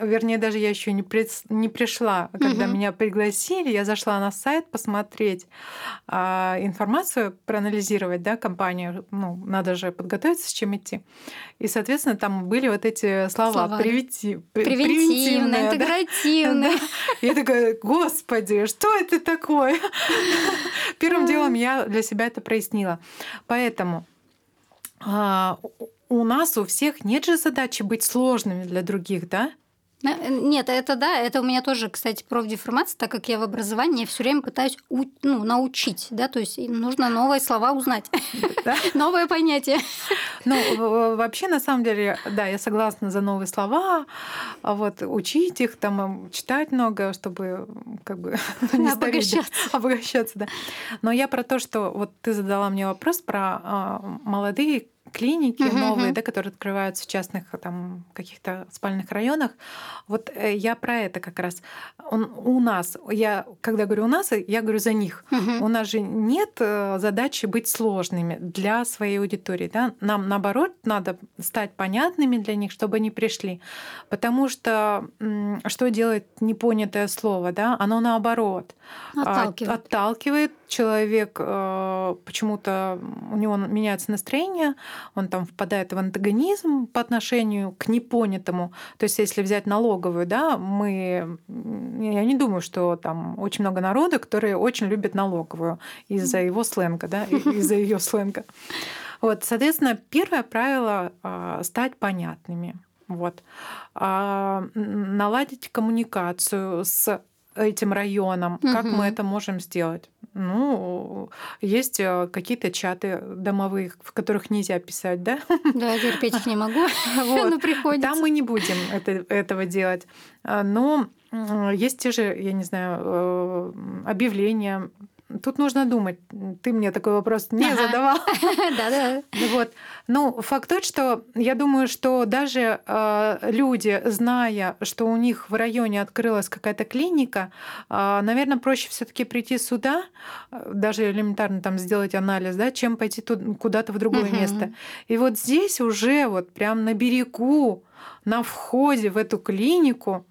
Speaker 2: вернее, даже я еще не, при, не пришла, когда угу. меня пригласили, я зашла на сайт посмотреть а, информацию, проанализировать, да, компанию, ну, надо же подготовиться, с чем идти. И, соответственно, там были вот эти слова, слова. Превентив,
Speaker 1: превентивные, интегративные. Да.
Speaker 2: Я такая, господи, что это такое? Первым делом я для себя это прояснила. Поэтому а, у нас у всех нет же задачи быть сложными для других, да?
Speaker 1: Э, нет, это да, это у меня тоже, кстати, профдеформация, так как я в образовании все время пытаюсь у, ну, научить, да, то есть нужно новые слова узнать, да? новое понятие.
Speaker 2: Ну, вообще, на самом деле, да, я согласна за новые слова, а вот учить их, там, читать много, чтобы как бы
Speaker 1: не обогащаться.
Speaker 2: обогащаться, да. Но я про то, что вот ты задала мне вопрос про а, молодые клиники угу. новые, да, которые открываются в частных там каких-то спальных районах. Вот э, я про это как раз. Он, у нас, я когда говорю у нас, я говорю за них. Угу. У нас же нет э, задачи быть сложными для своей аудитории. Да? Нам наоборот надо стать понятными для них, чтобы они пришли. Потому что что делает непонятое слово, да? Оно наоборот
Speaker 1: отталкивает,
Speaker 2: отталкивает человек э, почему-то у него меняется настроение, он там впадает в антагонизм по отношению к непонятому. То есть, если взять налоговую, да, мы, я не думаю, что там очень много народа, которые очень любят налоговую из-за его сленга, да, из-за ее сленга. Вот, соответственно, первое правило э, стать понятными. Вот. А, наладить коммуникацию с этим районом. Угу. Как мы это можем сделать? Ну, есть э, какие-то чаты домовые, в которых нельзя писать, да?
Speaker 1: Да, я терпеть их не могу, вот. но приходится.
Speaker 2: Там мы не будем это, этого делать. А, но есть те же, я не знаю, э, объявления Тут нужно думать. Ты мне такой вопрос не ага. задавал.
Speaker 1: Да-да.
Speaker 2: Вот. Ну, факт тот, что я думаю, что даже э, люди, зная, что у них в районе открылась какая-то клиника, э, наверное, проще все-таки прийти сюда, даже элементарно там сделать анализ, да, чем пойти тут, куда-то в другое угу. место. И вот здесь уже вот прям на берегу, на входе в эту клинику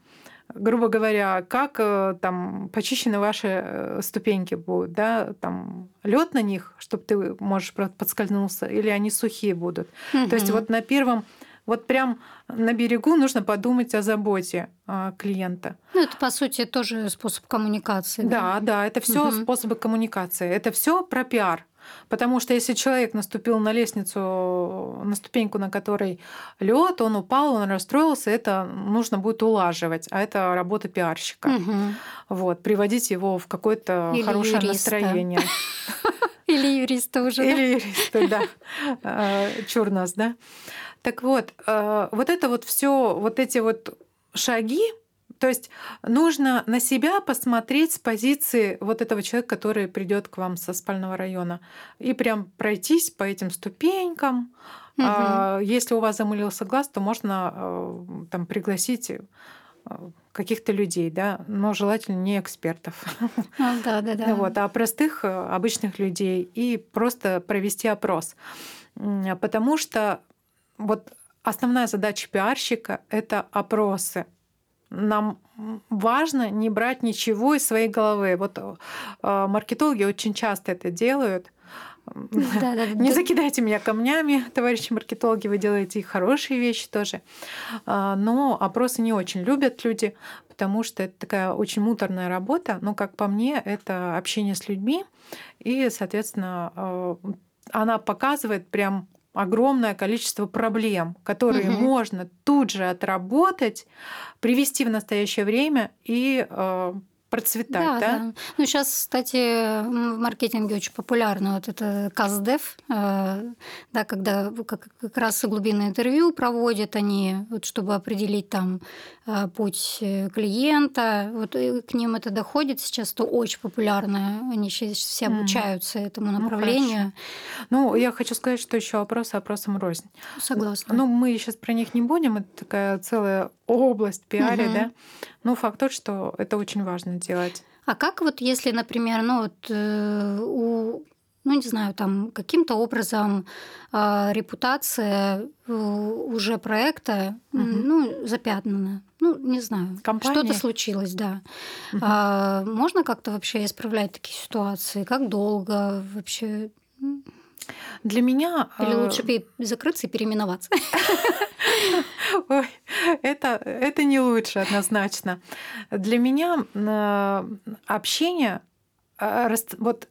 Speaker 2: грубо говоря, как э, там почищены ваши э, ступеньки будут, да, там лед на них, чтобы ты можешь подскользнулся, или они сухие будут. Угу. То есть вот на первом вот прям на берегу нужно подумать о заботе а, клиента.
Speaker 1: Ну, это, по сути, тоже способ коммуникации.
Speaker 2: Да, да, да это все угу. способы коммуникации. Это все про пиар. Потому что если человек наступил на лестницу, на ступеньку, на которой лед, он упал, он расстроился, это нужно будет улаживать, а это работа пиарщика. Угу. Вот, приводить его в какое-то Или хорошее юриста. настроение.
Speaker 1: Или юриста уже.
Speaker 2: Или юриста, да. А, чур нас, да. Так вот, а, вот это вот все, вот эти вот шаги, то есть нужно на себя посмотреть с позиции вот этого человека, который придет к вам со спального района, и прям пройтись по этим ступенькам. Угу. Если у вас замылился глаз, то можно э, там пригласить э, каких-то людей, да, но желательно не экспертов.
Speaker 1: А, да, да, да.
Speaker 2: Вот, а простых э, обычных людей и просто провести опрос. Потому что вот основная задача пиарщика это опросы нам важно не брать ничего из своей головы. Вот э, маркетологи очень часто это делают. Да, да, не да. закидайте меня камнями, товарищи маркетологи, вы делаете и хорошие вещи тоже. А, но опросы не очень любят люди, потому что это такая очень муторная работа. Но, как по мне, это общение с людьми. И, соответственно, э, она показывает прям огромное количество проблем, которые угу. можно тут же отработать, привести в настоящее время и э, процветать, да, да? да?
Speaker 1: Ну, сейчас, кстати, в маркетинге очень популярно вот это КАЗДЕФ, э, да, когда как, как раз глубинное интервью проводят они, вот, чтобы определить там э, путь э, клиента, вот к ним это доходит сейчас, то очень популярно, они сейчас все обучаются mm. этому ну, направлению.
Speaker 2: Ну, ну, я хочу сказать, что еще опросы опросам рознь.
Speaker 1: Согласна.
Speaker 2: Ну, мы сейчас про них не будем, это такая целая область пиаре, угу. да. Ну, факт тот, что это очень важно делать.
Speaker 1: А как вот если, например, ну вот э, у ну, не знаю, там каким-то образом э, репутация э, уже проекта, угу. ну, запятнана. Ну, не знаю. Что-то случилось, да. Угу. А, можно как-то вообще исправлять такие ситуации? Как долго вообще?
Speaker 2: Для меня...
Speaker 1: Или э, лучше закрыться и переименоваться?
Speaker 2: Ой, это, это не лучше однозначно. Для меня э, общение, э, вот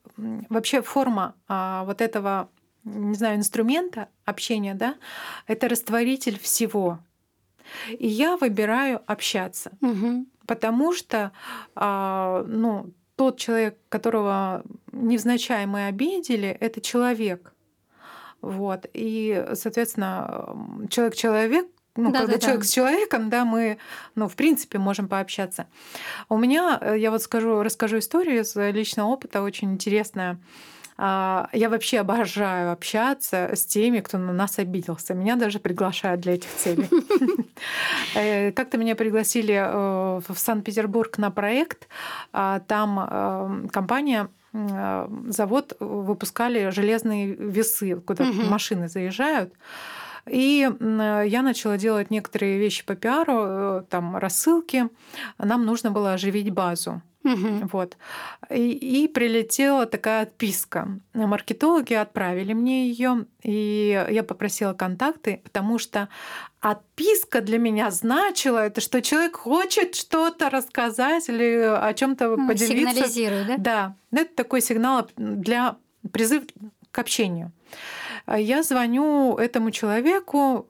Speaker 2: вообще форма а, вот этого, не знаю, инструмента общения, да, это растворитель всего. И я выбираю общаться, угу. потому что, а, ну, тот человек, которого невзначай мы обидели, это человек. Вот. И, соответственно, человек-человек, ну, да, когда да, человек да. с человеком, да, мы, ну, в принципе, можем пообщаться. У меня, э, я вот скажу, расскажу историю из личного опыта, очень интересная. Я вообще обожаю общаться с теми, кто на нас обиделся. Меня даже приглашают для этих целей. Э, как-то меня пригласили э, в Санкт-Петербург на проект. А, там э, компания завод выпускали железные весы, куда машины заезжают. И я начала делать некоторые вещи по пиару, там рассылки. Нам нужно было оживить базу. Угу. Вот. И, и прилетела такая отписка. Маркетологи отправили мне ее, и я попросила контакты, потому что отписка для меня значила, это что человек хочет что-то рассказать или о чем-то поделиться.
Speaker 1: Сигнализирует, да?
Speaker 2: Да. Это такой сигнал для призыв к общению. Я звоню этому человеку,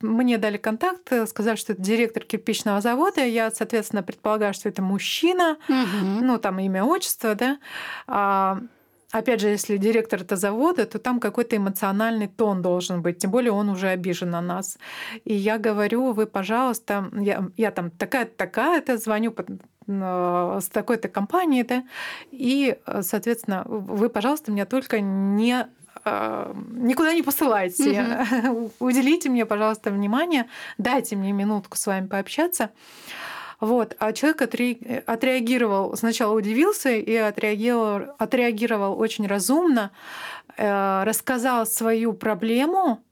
Speaker 2: мне дали контакт, сказали, что это директор кирпичного завода. Я, соответственно, предполагаю, что это мужчина, угу. ну там имя, отчество, да. А, опять же, если директор это завода, то там какой-то эмоциональный тон должен быть. Тем более он уже обижен на нас. И я говорю, вы, пожалуйста, я, я там такая-то, такая-то, звоню с такой-то компанией, да, и, соответственно, вы, пожалуйста, меня только не а, никуда не посылайте. Mm-hmm. Уделите мне, пожалуйста, внимание, дайте мне минутку с вами пообщаться. Вот. А человек отреагировал, сначала удивился и отреагировал, отреагировал очень разумно, э, рассказал свою проблему,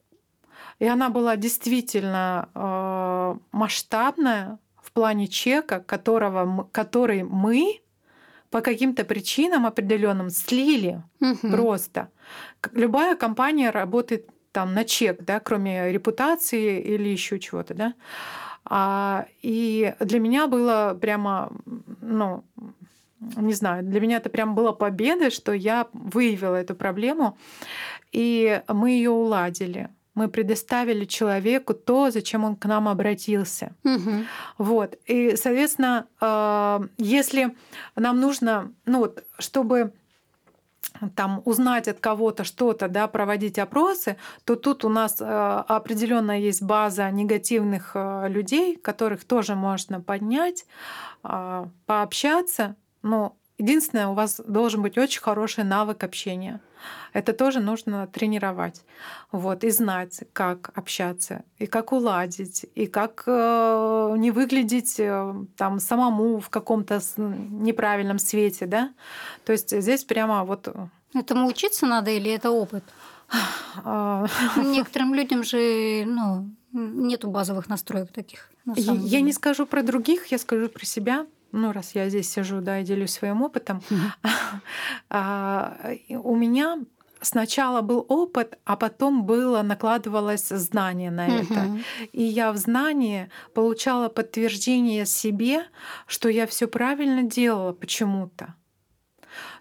Speaker 2: и она была действительно э, масштабная в плане чека, которого, который мы по каким-то причинам определенным слили угу. просто. Любая компания работает там на чек, да, кроме репутации или еще чего-то, да. А, и для меня было прямо, ну, не знаю, для меня это прям была победа, что я выявила эту проблему, и мы ее уладили мы предоставили человеку то, зачем он к нам обратился. Угу. Вот. И, соответственно, э, если нам нужно, ну вот, чтобы там узнать от кого-то что-то, да, проводить опросы, то тут у нас э, определенно есть база негативных э, людей, которых тоже можно поднять, пообщаться. Но единственное, у вас должен быть очень хороший навык общения. Это тоже нужно тренировать. Вот, и знать, как общаться, и как уладить, и как э, не выглядеть э, там самому в каком-то неправильном свете, да. То есть здесь прямо вот... Э,
Speaker 1: Этому учиться надо или это опыт? А, Некоторым людям же ну, нету базовых настроек таких.
Speaker 2: я не скажу про других, я скажу про себя ну, раз я здесь сижу, да, и делюсь своим опытом, а, у меня сначала был опыт, а потом было накладывалось знание на это. И я в знании получала подтверждение себе, что я все правильно делала почему-то.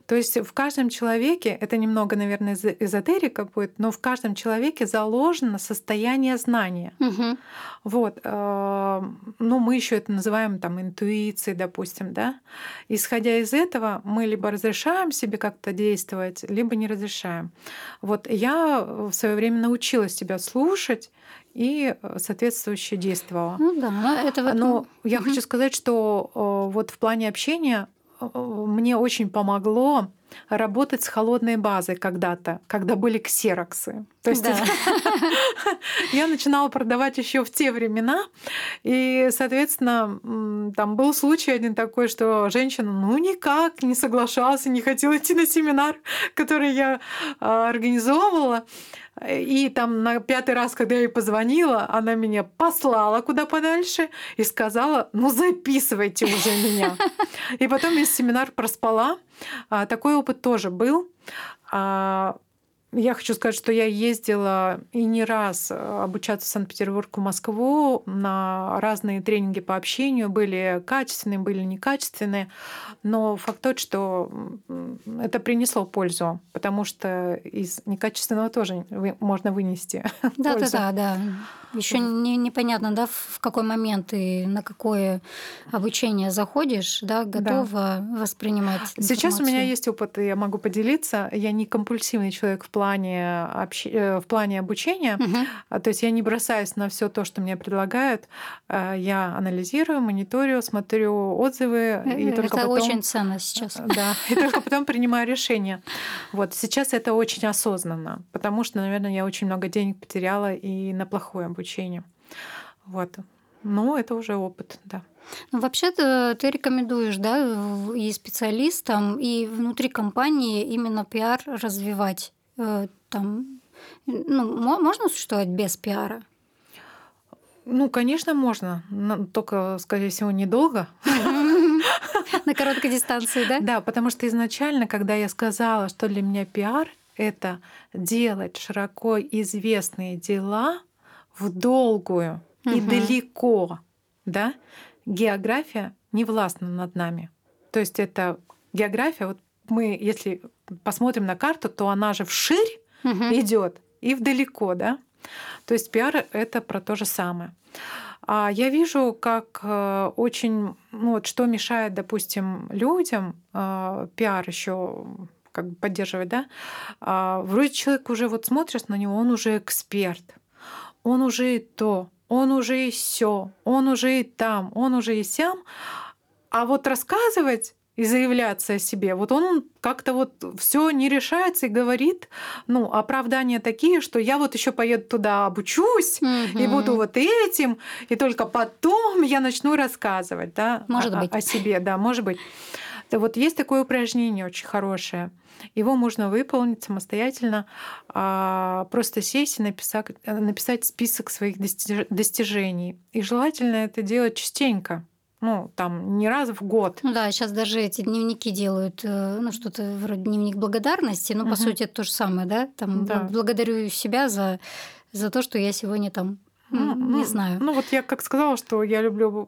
Speaker 2: То есть в каждом человеке, это немного, наверное, эзотерика будет, но в каждом человеке заложено состояние знания. Угу. Вот. Э, ну, мы еще это называем там интуицией, допустим, да. Исходя из этого, мы либо разрешаем себе как-то действовать, либо не разрешаем. Вот я в свое время научилась себя слушать и соответствующе действовала.
Speaker 1: Ну да, это вот...
Speaker 2: Но я угу. хочу сказать, что э, вот в плане общения мне очень помогло работать с холодной базой когда-то, когда были ксероксы. То есть да. я начинала продавать еще в те времена, и, соответственно, там был случай один такой, что женщина ну никак не соглашалась, не хотела идти на семинар, который я а, организовывала. И там на пятый раз, когда я ей позвонила, она меня послала куда подальше и сказала, ну записывайте уже меня. И потом я семинар проспала. А, такой опыт тоже был. Я хочу сказать, что я ездила и не раз э, обучаться в Санкт-Петербург, в Москву на разные тренинги по общению. Были качественные, были некачественные. Но факт тот, что это принесло пользу, потому что из некачественного тоже можно вынести
Speaker 1: да,
Speaker 2: пользу.
Speaker 1: Да, да, да. Еще не, непонятно, да, в какой момент и на какое обучение заходишь, да, готова да. воспринимать.
Speaker 2: Сейчас у меня есть опыт, и я могу поделиться. Я не компульсивный человек в плане общ... Э, в плане обучения. Угу. То есть я не бросаюсь на все то, что мне предлагают. Я анализирую, мониторю, смотрю отзывы.
Speaker 1: И это только потом... очень ценно сейчас.
Speaker 2: Да, и только потом принимаю решение. Вот сейчас это очень осознанно, потому что, наверное, я очень много денег потеряла и на плохое обучение. Вот. Но это уже опыт, да.
Speaker 1: Ну, вообще-то ты рекомендуешь, да, и специалистам, и внутри компании именно пиар развивать. Э, там, ну, можно существовать без пиара?
Speaker 2: Ну, конечно, можно, но только, скорее всего, недолго.
Speaker 1: На короткой дистанции, да?
Speaker 2: Да, потому что изначально, когда я сказала, что для меня пиар — это делать широко известные дела в долгую и далеко, да, география не властна над нами. То есть это география, вот мы, если посмотрим на карту, то она же вширь угу. идет и вдалеко, да. То есть пиар это про то же самое. А я вижу, как э, очень, ну вот что мешает, допустим, людям э, пиар еще как бы поддерживать, да? А, вроде человек уже вот смотришь на него, он уже эксперт, он уже и то, он уже и все, он уже и там, он уже и сям. А вот рассказывать и заявляться о себе. Вот он как-то вот все не решается и говорит, ну, оправдания такие, что я вот еще поеду туда, обучусь угу. и буду вот этим, и только потом я начну рассказывать, да,
Speaker 1: может
Speaker 2: о,
Speaker 1: быть.
Speaker 2: о себе, да, может быть. Да вот есть такое упражнение очень хорошее. Его можно выполнить самостоятельно, а, просто сесть и написать, написать список своих достижений. И желательно это делать частенько ну, там, не раз в год.
Speaker 1: Ну да, сейчас даже эти дневники делают, э, ну, что-то вроде дневник благодарности, но, угу. по сути, это то же самое, да? Там, да. благодарю себя за, за то, что я сегодня там ну, не знаю.
Speaker 2: Ну вот я как сказала, что я люблю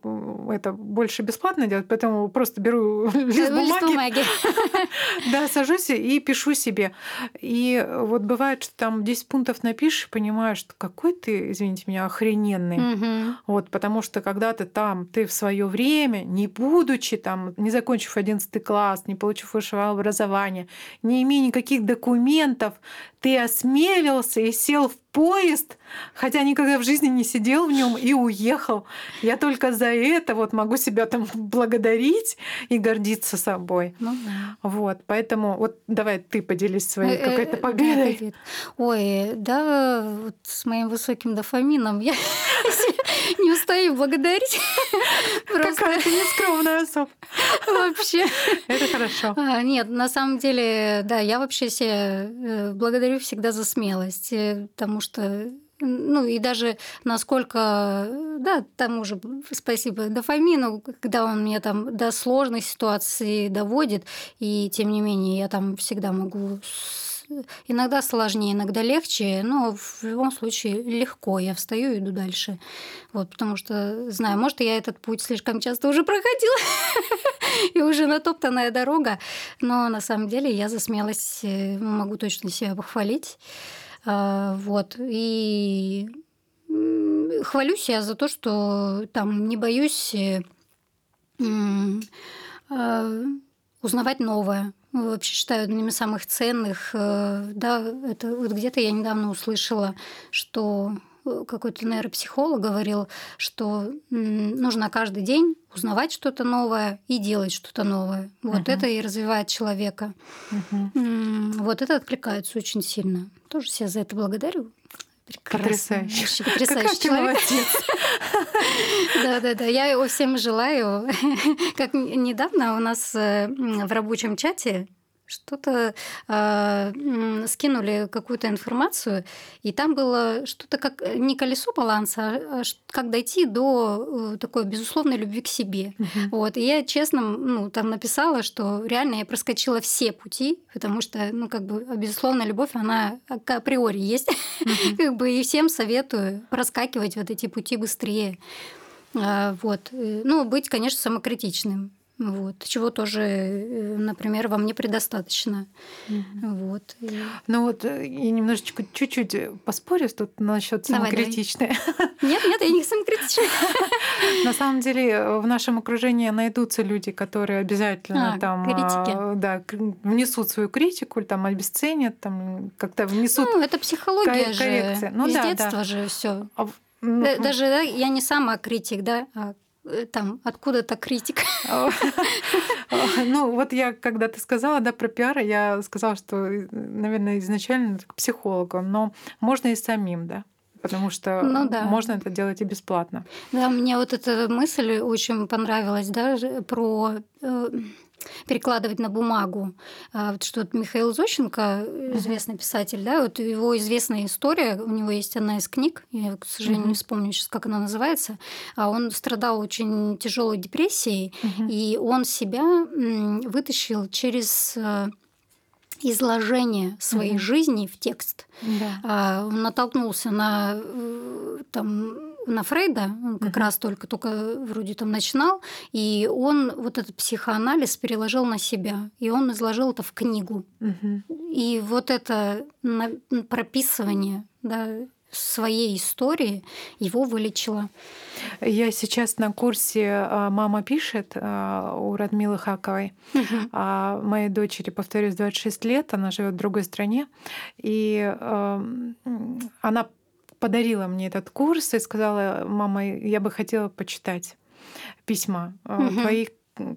Speaker 2: это больше бесплатно делать, поэтому просто беру лист бумаги, да, сажусь и пишу себе. И вот бывает, что там 10 пунктов напишешь, понимаешь, что какой ты, извините меня, охрененный. Вот, потому что когда ты там, ты в свое время, не будучи там, не закончив 11 класс, не получив высшего образования, не имея никаких документов, ты осмелился и сел в поезд, хотя никогда в жизни не сидел в нем и уехал. Я только за это вот могу себя там благодарить и гордиться собой.
Speaker 1: Ну, да.
Speaker 2: Вот, поэтому вот давай ты поделись своей э, какой-то победой.
Speaker 1: Ой, да, вот с моим высоким дофамином я не устаю благодарить.
Speaker 2: Какая ты нескромная особа.
Speaker 1: Вообще.
Speaker 2: Это хорошо.
Speaker 1: А, нет, на самом деле, да, я вообще себя э, благодарю всегда за смелость, э, потому что ну и даже насколько, да, тому же спасибо дофамину, когда он меня там до сложной ситуации доводит, и тем не менее я там всегда могу иногда сложнее, иногда легче, но в любом случае легко. Я встаю и иду дальше. Вот, потому что знаю, может, я этот путь слишком часто уже проходила, и уже натоптанная дорога, но на самом деле я за э, могу точно себя похвалить. А, вот. И хвалюсь я за то, что там не боюсь э, а, узнавать новое. Вообще считаю одним из самых ценных. Э, да, это вот где-то я недавно услышала, что э, какой-то нейропсихолог говорил, что нужно каждый день узнавать что-то новое и делать что-то новое. Вот uh-huh. это и развивает человека. Uh-huh. Вот это откликается очень сильно. Тоже себя за это благодарю.
Speaker 2: Прекрасно. Потрясающе.
Speaker 1: Потрясающий человек. Да, да, да. Я его всем желаю. Как недавно у нас э, в рабочем чате что-то э, скинули какую-то информацию, и там было что-то как э, не колесо баланса, а, а как дойти до э, такой безусловной любви к себе. Uh-huh. Вот. И я честно ну, там написала, что реально я проскочила все пути, потому что, ну, как бы, безусловная любовь, она априори есть. Uh-huh. как бы и всем советую проскакивать вот эти пути быстрее. А, вот. Э, ну, быть, конечно, самокритичным Вот, чего тоже, э, например, вам не предостаточно.
Speaker 2: Mm-hmm. Вот. И... Ну вот я немножечко чуть-чуть поспорю тут насчет самокритичной.
Speaker 1: Нет, нет, я не самокритичная.
Speaker 2: На самом деле в нашем окружении найдутся люди, которые обязательно а, там да, внесут свою критику, там обесценят, там как-то внесут.
Speaker 1: Ну, это психология же. Ну, Из детства же все. А даже да, я не сама критик, да, а Э, там откуда-то критика.
Speaker 2: Ну, вот я, когда ты сказала, да, про пиар, я сказала, что, э, наверное, изначально к психологу, но можно и самим, да потому что ну, да. можно это делать и бесплатно.
Speaker 1: Да, мне вот эта мысль очень понравилась, да, про э, перекладывать на бумагу. А вот что вот Михаил Зощенко, известный uh-huh. писатель, да, вот его известная история, у него есть одна из книг, я, к сожалению, uh-huh. не вспомню сейчас, как она называется, а он страдал очень тяжелой депрессией, uh-huh. и он себя вытащил через э, изложение своей жизни в текст. Да. А, он натолкнулся на э, там на Фрейда, он как mm раз только только вроде там начинал, и он вот этот психоанализ переложил на себя, и он изложил это в книгу. mm И вот это прописывание, да, своей истории его вылечило.
Speaker 2: Я сейчас на курсе а, «Мама пишет» а, у Радмилы Хаковой. Угу. Моей дочери, повторюсь, 26 лет, она живет в другой стране. И она подарила мне этот курс и сказала, мама, я бы хотела почитать письма угу. твоих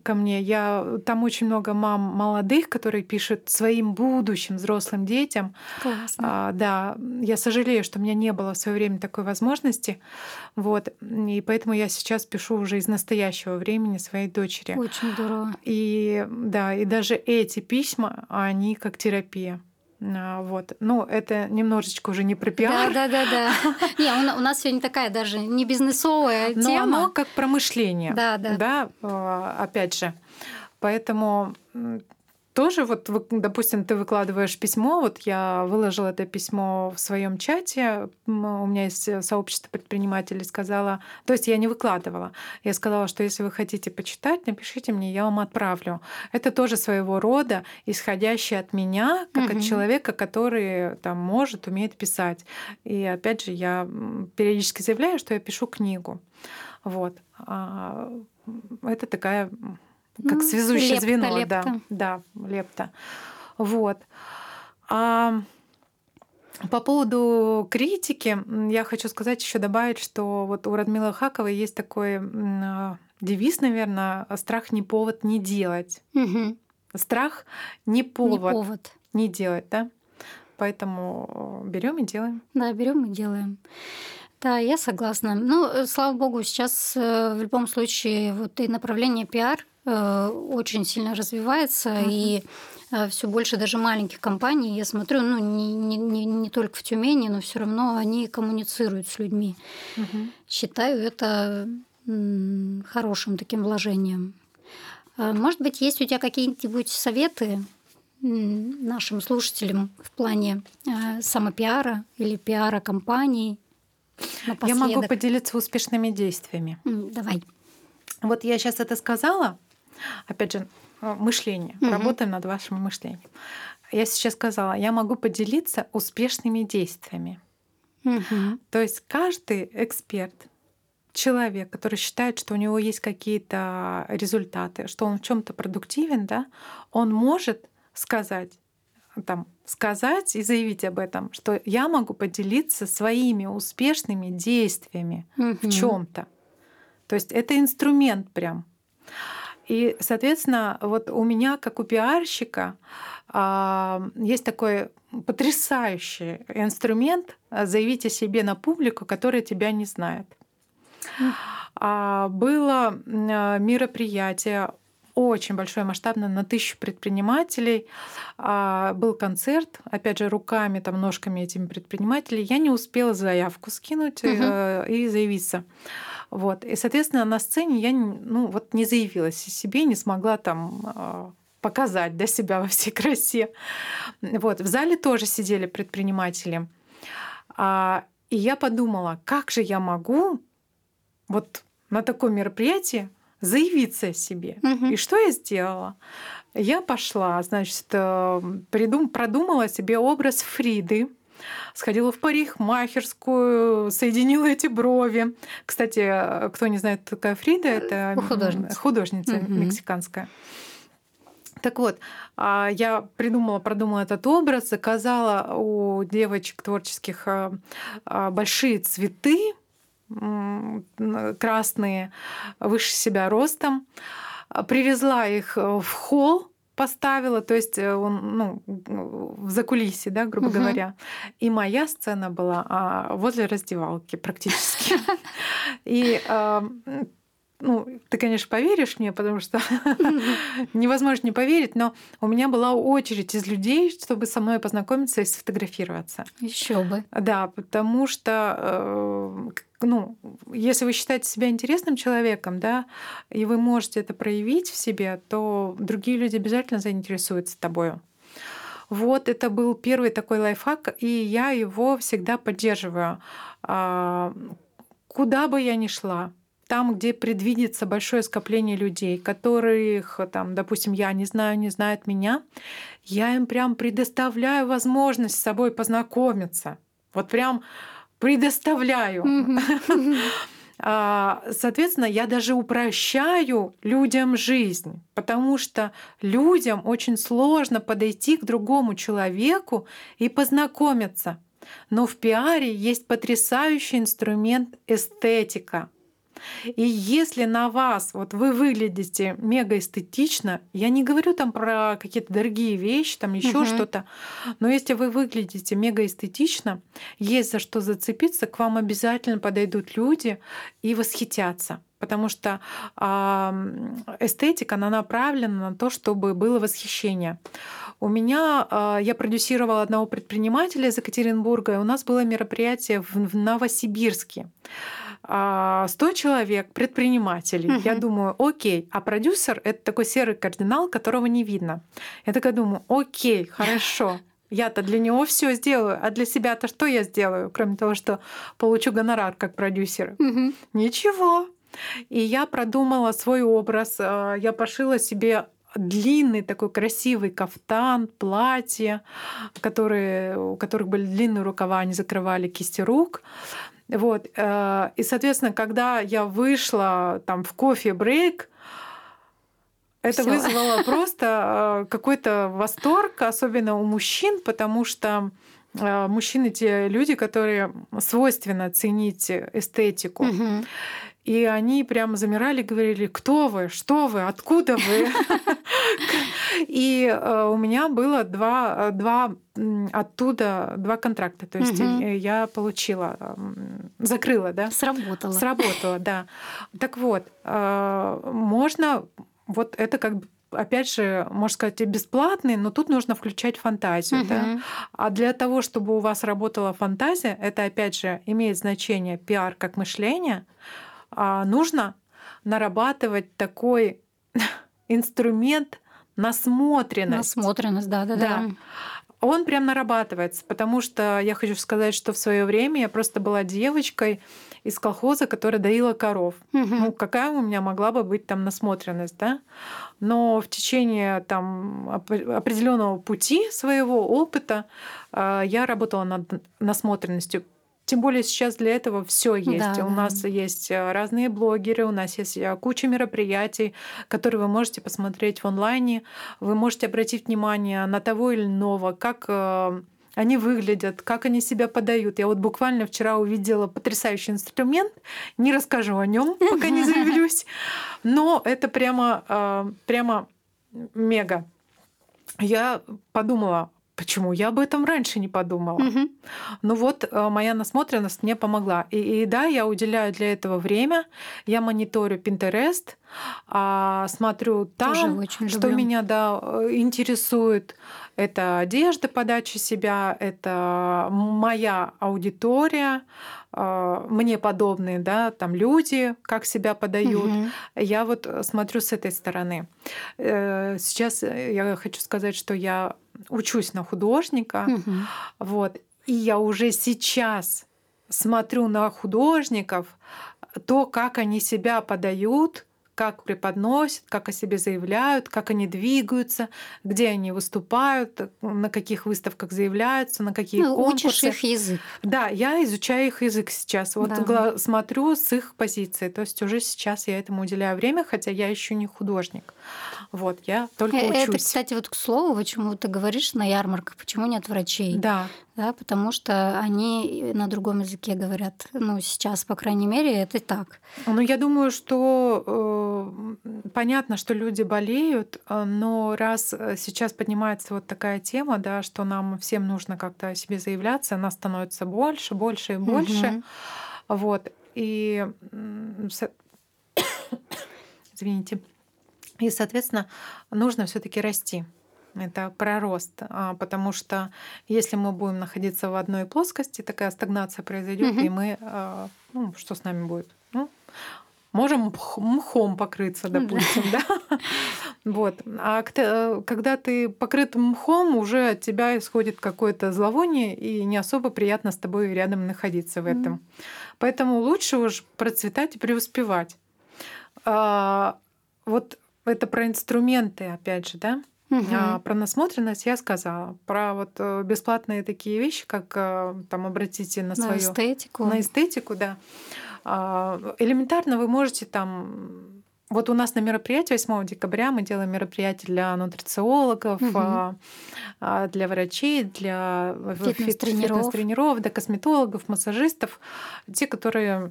Speaker 2: ко мне. Я, там очень много мам молодых, которые пишут своим будущим взрослым детям.
Speaker 1: Классно.
Speaker 2: А, да, я сожалею, что у меня не было в свое время такой возможности. Вот. И поэтому я сейчас пишу уже из настоящего времени своей дочери.
Speaker 1: Очень здорово.
Speaker 2: И да, и даже эти письма, они как терапия. А, вот. Ну, это немножечко уже не про пиар.
Speaker 1: Да, да, да, да. Не, у нас сегодня такая даже не бизнесовая
Speaker 2: тема. Но оно как промышление.
Speaker 1: Да, да.
Speaker 2: Да, а, опять же. Поэтому тоже вот, допустим, ты выкладываешь письмо, вот я выложила это письмо в своем чате, у меня есть э, сообщество предпринимателей, сказала, то есть я не выкладывала, я сказала, что если вы хотите почитать, напишите мне, я вам отправлю. Это тоже своего рода исходящее от меня, как угу. от человека, который там может, умеет писать. И опять же, я периодически заявляю, что я пишу книгу. Вот. А, это такая как ну, связующее лепта, звено, лепта. да, да, лепта. Вот. А по поводу критики я хочу сказать еще добавить, что вот у Радмилы Хаковой есть такой а, девиз, наверное, страх не повод не делать.
Speaker 1: Угу.
Speaker 2: Страх не повод,
Speaker 1: не повод
Speaker 2: не делать, да. Поэтому берем и делаем.
Speaker 1: Да, берем и делаем. Да, я согласна. Ну, э, слава богу, сейчас э, в любом случае вот и направление пиар Э, очень сильно развивается, uh-huh. и э, все больше даже маленьких компаний, я смотрю, ну, не, не, не, не только в Тюмени, но все равно они коммуницируют с людьми. Uh-huh. Считаю это хорошим таким вложением. Э, может быть, есть у тебя какие-нибудь советы нашим слушателям в плане самопиара или пиара компаний?
Speaker 2: Я могу поделиться успешными действиями.
Speaker 1: Давай.
Speaker 2: Вот я сейчас это сказала, опять же, э, мышление. Угу. Работаем над вашим мышлением. Я сейчас сказала, я могу поделиться успешными действиями.
Speaker 1: Угу.
Speaker 2: То есть каждый эксперт, человек, который считает, что у него есть какие-то результаты, что он в чем-то продуктивен, да, он может сказать, там, сказать и заявить об этом, что я могу поделиться своими успешными действиями угу. в чем-то. То есть это инструмент прям. И, соответственно, вот у меня, как у пиарщика, а, есть такой потрясающий инструмент заявить о себе на публику, которая тебя не знает. А, было мероприятие очень большое, масштабное, на тысячу предпринимателей. А, был концерт, опять же, руками, там, ножками этими предпринимателей. Я не успела заявку скинуть угу. и заявиться. Вот. И, соответственно, на сцене я ну, вот не заявилась о себе, не смогла там а, показать для себя во всей красе. Вот. В зале тоже сидели предприниматели. А, и я подумала, как же я могу вот на таком мероприятии заявиться о себе. Угу. И что я сделала? Я пошла, значит, э, придум, продумала себе образ Фриды, сходила в парикмахерскую, соединила эти брови. Кстати, кто не знает, такая Фрида, э, это художница, художница угу. мексиканская. Так вот, а, я придумала, продумала этот образ, заказала у девочек творческих а, а, большие цветы, красные, выше себя ростом, привезла их в холл, поставила, то есть э, он, ну, в закулисье, да, грубо угу. говоря. И моя сцена была возле раздевалки практически. И ну, ты, конечно, поверишь мне, потому что невозможно не поверить, но у меня была очередь из людей, чтобы со мной познакомиться и сфотографироваться.
Speaker 1: Еще бы.
Speaker 2: Да, потому что, э, ну, если вы считаете себя интересным человеком, да, и вы можете это проявить в себе, то другие люди обязательно заинтересуются тобою. Вот это был первый такой лайфхак, и я его всегда поддерживаю. А, куда бы я ни шла, там, где предвидится большое скопление людей, которых, там, допустим, я не знаю, не знают меня, я им прям предоставляю возможность с собой познакомиться. Вот прям предоставляю. А, соответственно, я даже упрощаю людям жизнь, потому что людям очень сложно подойти к другому человеку и познакомиться. Но в пиаре есть потрясающий инструмент эстетика. И если на вас вот вы выглядите мега эстетично, я не говорю там про какие-то дорогие вещи, там еще угу. что-то, но если вы выглядите мега эстетично, есть за что зацепиться, к вам обязательно подойдут люди и восхитятся потому что эстетика, она направлена на то, чтобы было восхищение. У меня, а, я продюсировала одного предпринимателя из Екатеринбурга, и у нас было мероприятие в Новосибирске. 100 а, человек, предпринимателей. Угу. Я думаю, окей, а продюсер — это такой серый кардинал, которого не видно. Я такая думаю, окей, хорошо. Я-то для него все сделаю, а для себя-то что я сделаю, кроме того, что получу гонорар как продюсер? Угу. Ничего. И я продумала свой образ. А, я пошила себе длинный такой красивый кафтан, платье, которые, у которых были длинные рукава, они закрывали кисти рук. Вот. Э, и, соответственно, когда я вышла там в кофе-брейк, это Всё. вызвало просто э, какой-то восторг, особенно у мужчин, потому что э, мужчины те люди, которые свойственно ценить эстетику. Угу. И они прямо замирали, говорили, кто вы, что вы, откуда вы. И э, у меня было два, э, два оттуда два контракта. То есть я получила, закрыла, да?
Speaker 1: Сработала.
Speaker 2: Сработала, да. Так вот, можно вот это как бы опять же, можно сказать, бесплатный, но тут нужно включать фантазию. Угу. Да? А для того, чтобы у вас работала фантазия, это опять же имеет значение пиар как мышление, а, нужно нарабатывать такой инструмент насмотренность.
Speaker 1: Насмотренность, да, да, да.
Speaker 2: Он прям нарабатывается, потому что я хочу сказать, что в свое время я просто была девочкой из колхоза, которая доила коров. Угу. Ну, какая у меня могла бы быть там насмотренность, да? Но в течение там определенного пути своего опыта а, я работала над насмотренностью тем более сейчас для этого все есть. Да, у да. нас есть э, разные блогеры, у нас есть э, куча мероприятий, которые вы можете посмотреть в онлайне. Вы можете обратить внимание на того или иного, как э, они выглядят, как они себя подают. Я вот буквально вчера увидела потрясающий инструмент. Не расскажу о нем, пока не заявлюсь. Но это прямо, прямо мега. Я подумала, Почему? Я об этом раньше не подумала. Угу. Ну вот э, моя насмотренность мне помогла. И, и да, я уделяю для этого время. Я мониторю Pinterest, а, смотрю там, что люблю. меня да, э, интересует. Это одежда, подача себя, это моя аудитория, а, мне подобные, да, там люди, как себя подают. Угу. Я вот смотрю с этой стороны. Э, сейчас я хочу сказать, что я учусь на художника, угу. вот, и я уже сейчас смотрю на художников, то, как они себя подают, как преподносят, как о себе заявляют, как они двигаются, где они выступают, на каких выставках заявляются, на какие ну, конкурсы.
Speaker 1: Учишь их язык.
Speaker 2: Да, я изучаю их язык сейчас. Вот да. смотрю с их позиции. То есть уже сейчас я этому уделяю время, хотя я еще не художник. Вот, я только э, учусь.
Speaker 1: Это, кстати, вот к слову, почему ты говоришь на ярмарках, почему нет врачей?
Speaker 2: Да.
Speaker 1: Да, потому что они на другом языке говорят. Ну, сейчас, по крайней мере, это так.
Speaker 2: Ну, я думаю, что э, понятно, что люди болеют, э, но раз э, сейчас поднимается вот такая тема, да, что нам всем нужно как-то о себе заявляться, она становится больше, больше и больше. Угу. Вот. И извините. И, соответственно, нужно все-таки расти. Это про рост, а, потому что если мы будем находиться в одной плоскости, такая стагнация произойдет, угу. и мы, а, ну, что с нами будет? Ну, можем мхом покрыться, допустим, да. Вот. А когда ты покрыт мхом, уже от тебя исходит какое-то зловоние, и не особо приятно с тобой рядом находиться в этом. Поэтому лучше уж процветать и преуспевать. А, вот это про инструменты, опять же, да? Угу. А, про насмотренность я сказала. Про вот э, бесплатные такие вещи, как э, там обратите на свою
Speaker 1: на эстетику.
Speaker 2: На эстетику, да. А, элементарно вы можете там вот у нас на мероприятии 8 декабря мы делаем мероприятие для нутрициологов, угу. для врачей, для
Speaker 1: фитнес-тренеров,
Speaker 2: фитнес для косметологов, массажистов, те, которые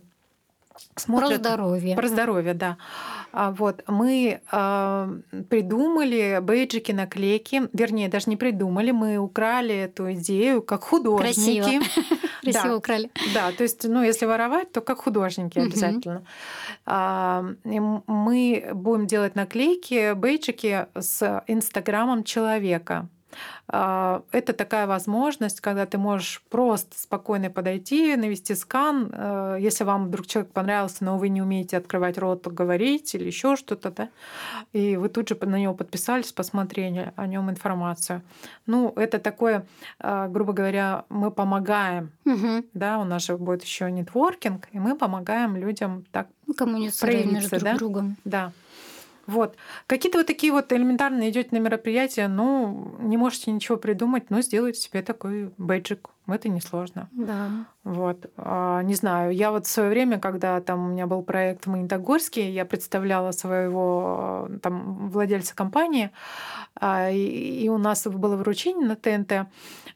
Speaker 1: смотрят... Про здоровье.
Speaker 2: Про здоровье, да. А, вот, мы а, придумали бейджики, наклейки, вернее, даже не придумали, мы украли эту идею как художники.
Speaker 1: Красиво. Красиво украли.
Speaker 2: Да, то есть, ну, если воровать, то как художники обязательно. А, мы будем делать наклейки, бейджики с инстаграмом человека. А, это такая возможность, когда ты можешь просто спокойно подойти, навести скан. Э, если вам вдруг человек понравился, но вы не умеете открывать рот, говорить или еще что-то, да, и вы тут же на него подписались, посмотрели о нем информацию. Ну, это такое, а, грубо говоря, мы помогаем, угу. да, у нас же будет еще нетворкинг, и мы помогаем людям так
Speaker 1: коммуницировать между друг
Speaker 2: да?
Speaker 1: другом.
Speaker 2: Да. Вот. Какие-то вот такие вот элементарные идете на мероприятие, ну, не можете ничего придумать, но сделайте себе такой бейджик. Это несложно.
Speaker 1: Да.
Speaker 2: Вот. А, не знаю, я вот в свое время, когда там у меня был проект в Магнитогорске, я представляла своего там владельца компании, а, и у нас было вручение на ТНТ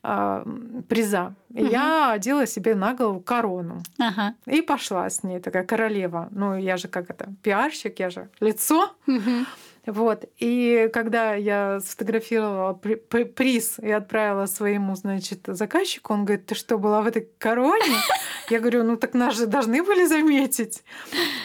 Speaker 2: а, приза. Угу. я одела себе на голову корону.
Speaker 1: Ага.
Speaker 2: И пошла с ней, такая королева. Ну, я же как это, пиарщик, я же лицо.
Speaker 1: Угу.
Speaker 2: Вот. И когда я сфотографировала приз и отправила своему, значит, заказчику, он говорит, ты что, была в этой короне? Я говорю, ну так нас же должны были заметить.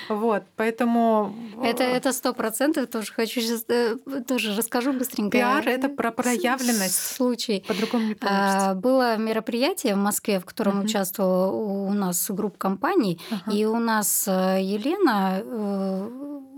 Speaker 2: Вот, поэтому...
Speaker 1: Это это сто процентов тоже хочу сейчас э, тоже расскажу быстренько.
Speaker 2: Пиар — это про проявленность.
Speaker 1: Случай.
Speaker 2: По-другому не получится.
Speaker 1: А, было мероприятие в Москве, в котором uh-huh. участвовала у нас группа компаний, uh-huh. и у нас э, Елена э,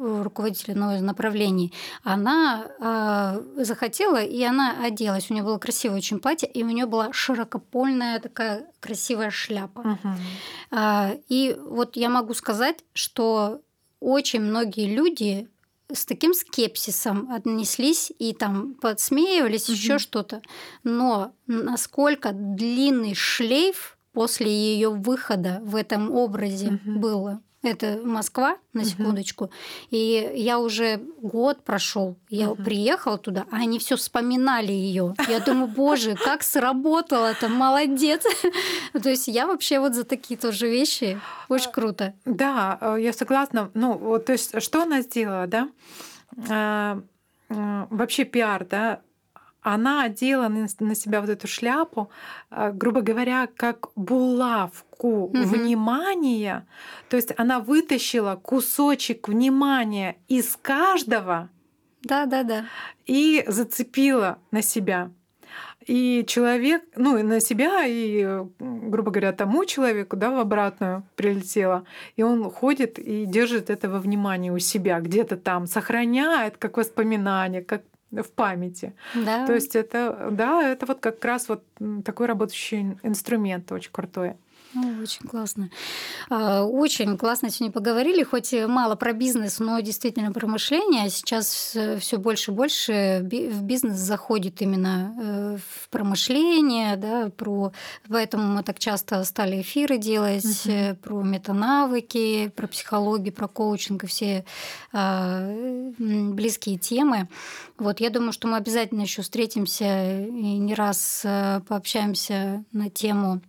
Speaker 1: руководитель одного из направлений, она э, захотела, и она оделась. У нее было красивое очень платье, и у нее была широкопольная такая красивая шляпа.
Speaker 2: Uh-huh.
Speaker 1: Э, и вот я могу сказать, что очень многие люди с таким скепсисом отнеслись и там подсмеивались, угу. еще что-то. Но насколько длинный шлейф после ее выхода в этом образе угу. было. Это Москва, на секундочку. Угу. И я уже год прошел, я угу. приехала туда, а они все вспоминали ее. Я думаю, боже, как сработало-то, молодец. То есть я вообще вот за такие тоже вещи очень а, круто.
Speaker 2: Да, э, я согласна. Ну, вот, то есть, что она сделала, да? А, вообще пиар, да, она одела на себя вот эту шляпу, грубо говоря, как булавку угу. внимания. То есть она вытащила кусочек внимания из каждого.
Speaker 1: Да, да, да.
Speaker 2: И зацепила на себя. И человек, ну, и на себя, и, грубо говоря, тому человеку, да, в обратную прилетело. И он ходит и держит этого внимания у себя где-то там, сохраняет как воспоминание, как в памяти.
Speaker 1: Да.
Speaker 2: То есть это, да, это вот как раз вот такой работающий инструмент очень крутой.
Speaker 1: Ну, очень классно. А, очень классно сегодня поговорили, хоть мало про бизнес, но действительно про мышление. Сейчас все больше и больше в бизнес заходит именно э, в промышление, да, про... поэтому мы так часто стали эфиры делать угу. про метанавыки, про психологию, про коучинг и все а, близкие темы. Вот, я думаю, что мы обязательно еще встретимся и не раз э, пообщаемся на тему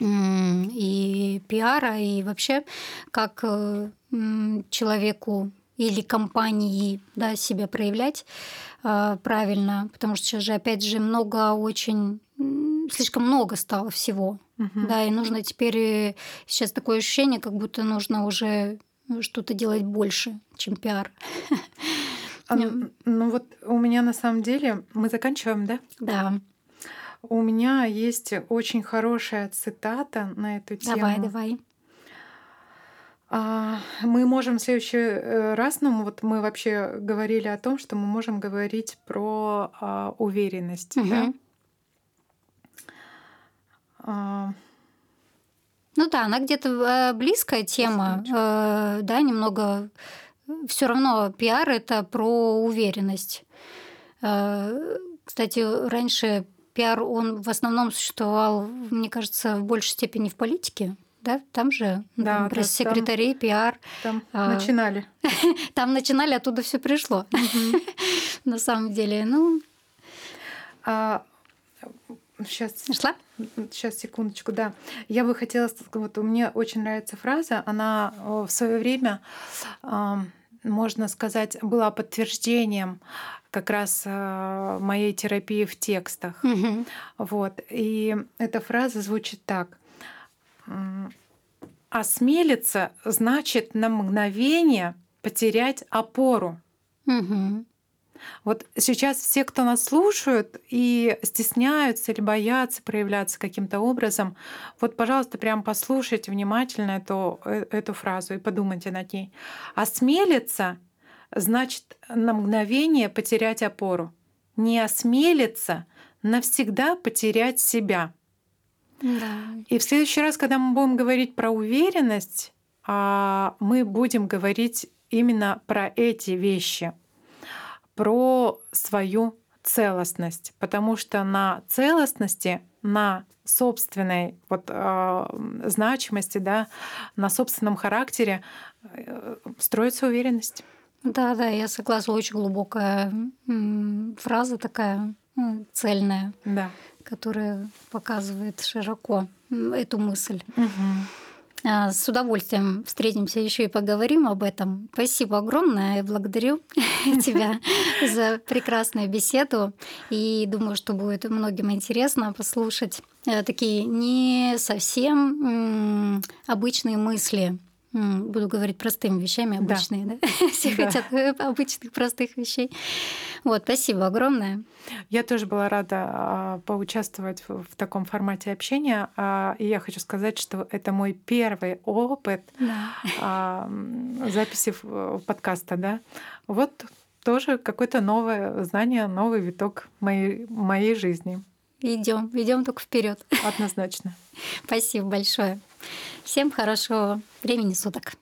Speaker 1: и пиара, и вообще как э, человеку или компании да, себя проявлять э, правильно, потому что сейчас же опять же много очень слишком много стало всего, угу. да, и нужно теперь э, сейчас такое ощущение, как будто нужно уже что-то делать больше, чем пиар.
Speaker 2: А, ну вот у меня на самом деле мы заканчиваем, да?
Speaker 1: Да.
Speaker 2: У меня есть очень хорошая цитата на эту тему.
Speaker 1: Давай, давай.
Speaker 2: Мы можем в следующий э, раз, ну вот мы вообще говорили о том, что мы можем говорить про а, уверенность, угу. да?
Speaker 1: А... Ну да, она где-то э, близкая тема, э, да, немного. Все равно пиар это про уверенность. Э, кстати, раньше пиар, он в основном существовал, мне кажется, в большей степени в политике. Да, там же да, пресс-секретари, да, пиар.
Speaker 2: Там а, начинали.
Speaker 1: Там начинали, оттуда все пришло. На самом деле, ну.
Speaker 2: А, сейчас.
Speaker 1: Нашла?
Speaker 2: Сейчас, секундочку, да. Я бы хотела, вот мне очень нравится фраза, она в свое время, можно сказать, была подтверждением как раз э, моей терапии в текстах. Угу. Вот. И эта фраза звучит так. Осмелиться значит на мгновение потерять опору. Угу. Вот сейчас все, кто нас слушают и стесняются или боятся проявляться каким-то образом, вот, пожалуйста, прям послушайте внимательно эту, э, эту фразу и подумайте над ней. Осмелиться значит на мгновение потерять опору. Не осмелиться навсегда потерять себя.
Speaker 1: Да.
Speaker 2: И в следующий раз, когда мы будем говорить про уверенность, а, мы будем говорить именно про эти вещи, про свою целостность, потому что на целостности, на собственной вот, э, значимости, да, на собственном характере э, строится уверенность.
Speaker 1: Да, да, я согласна. Очень глубокая фраза такая цельная,
Speaker 2: да.
Speaker 1: которая показывает широко эту мысль.
Speaker 2: Угу.
Speaker 1: С удовольствием встретимся еще и поговорим об этом. Спасибо огромное. Я благодарю тебя за прекрасную беседу. И думаю, что будет многим интересно послушать э, такие не совсем обычные мысли буду говорить простыми вещами, обычные, да? да? Все да. хотят э, обычных простых вещей. Вот, спасибо огромное.
Speaker 2: Я тоже была рада а, поучаствовать в, таком формате общения. А, и я хочу сказать, что это мой первый опыт
Speaker 1: да.
Speaker 2: а, записи подкаста, да. Вот тоже какое-то новое знание, новый виток моей, моей жизни.
Speaker 1: Идем, идем только вперед.
Speaker 2: Однозначно.
Speaker 1: Спасибо большое. Всем хорошего времени суток.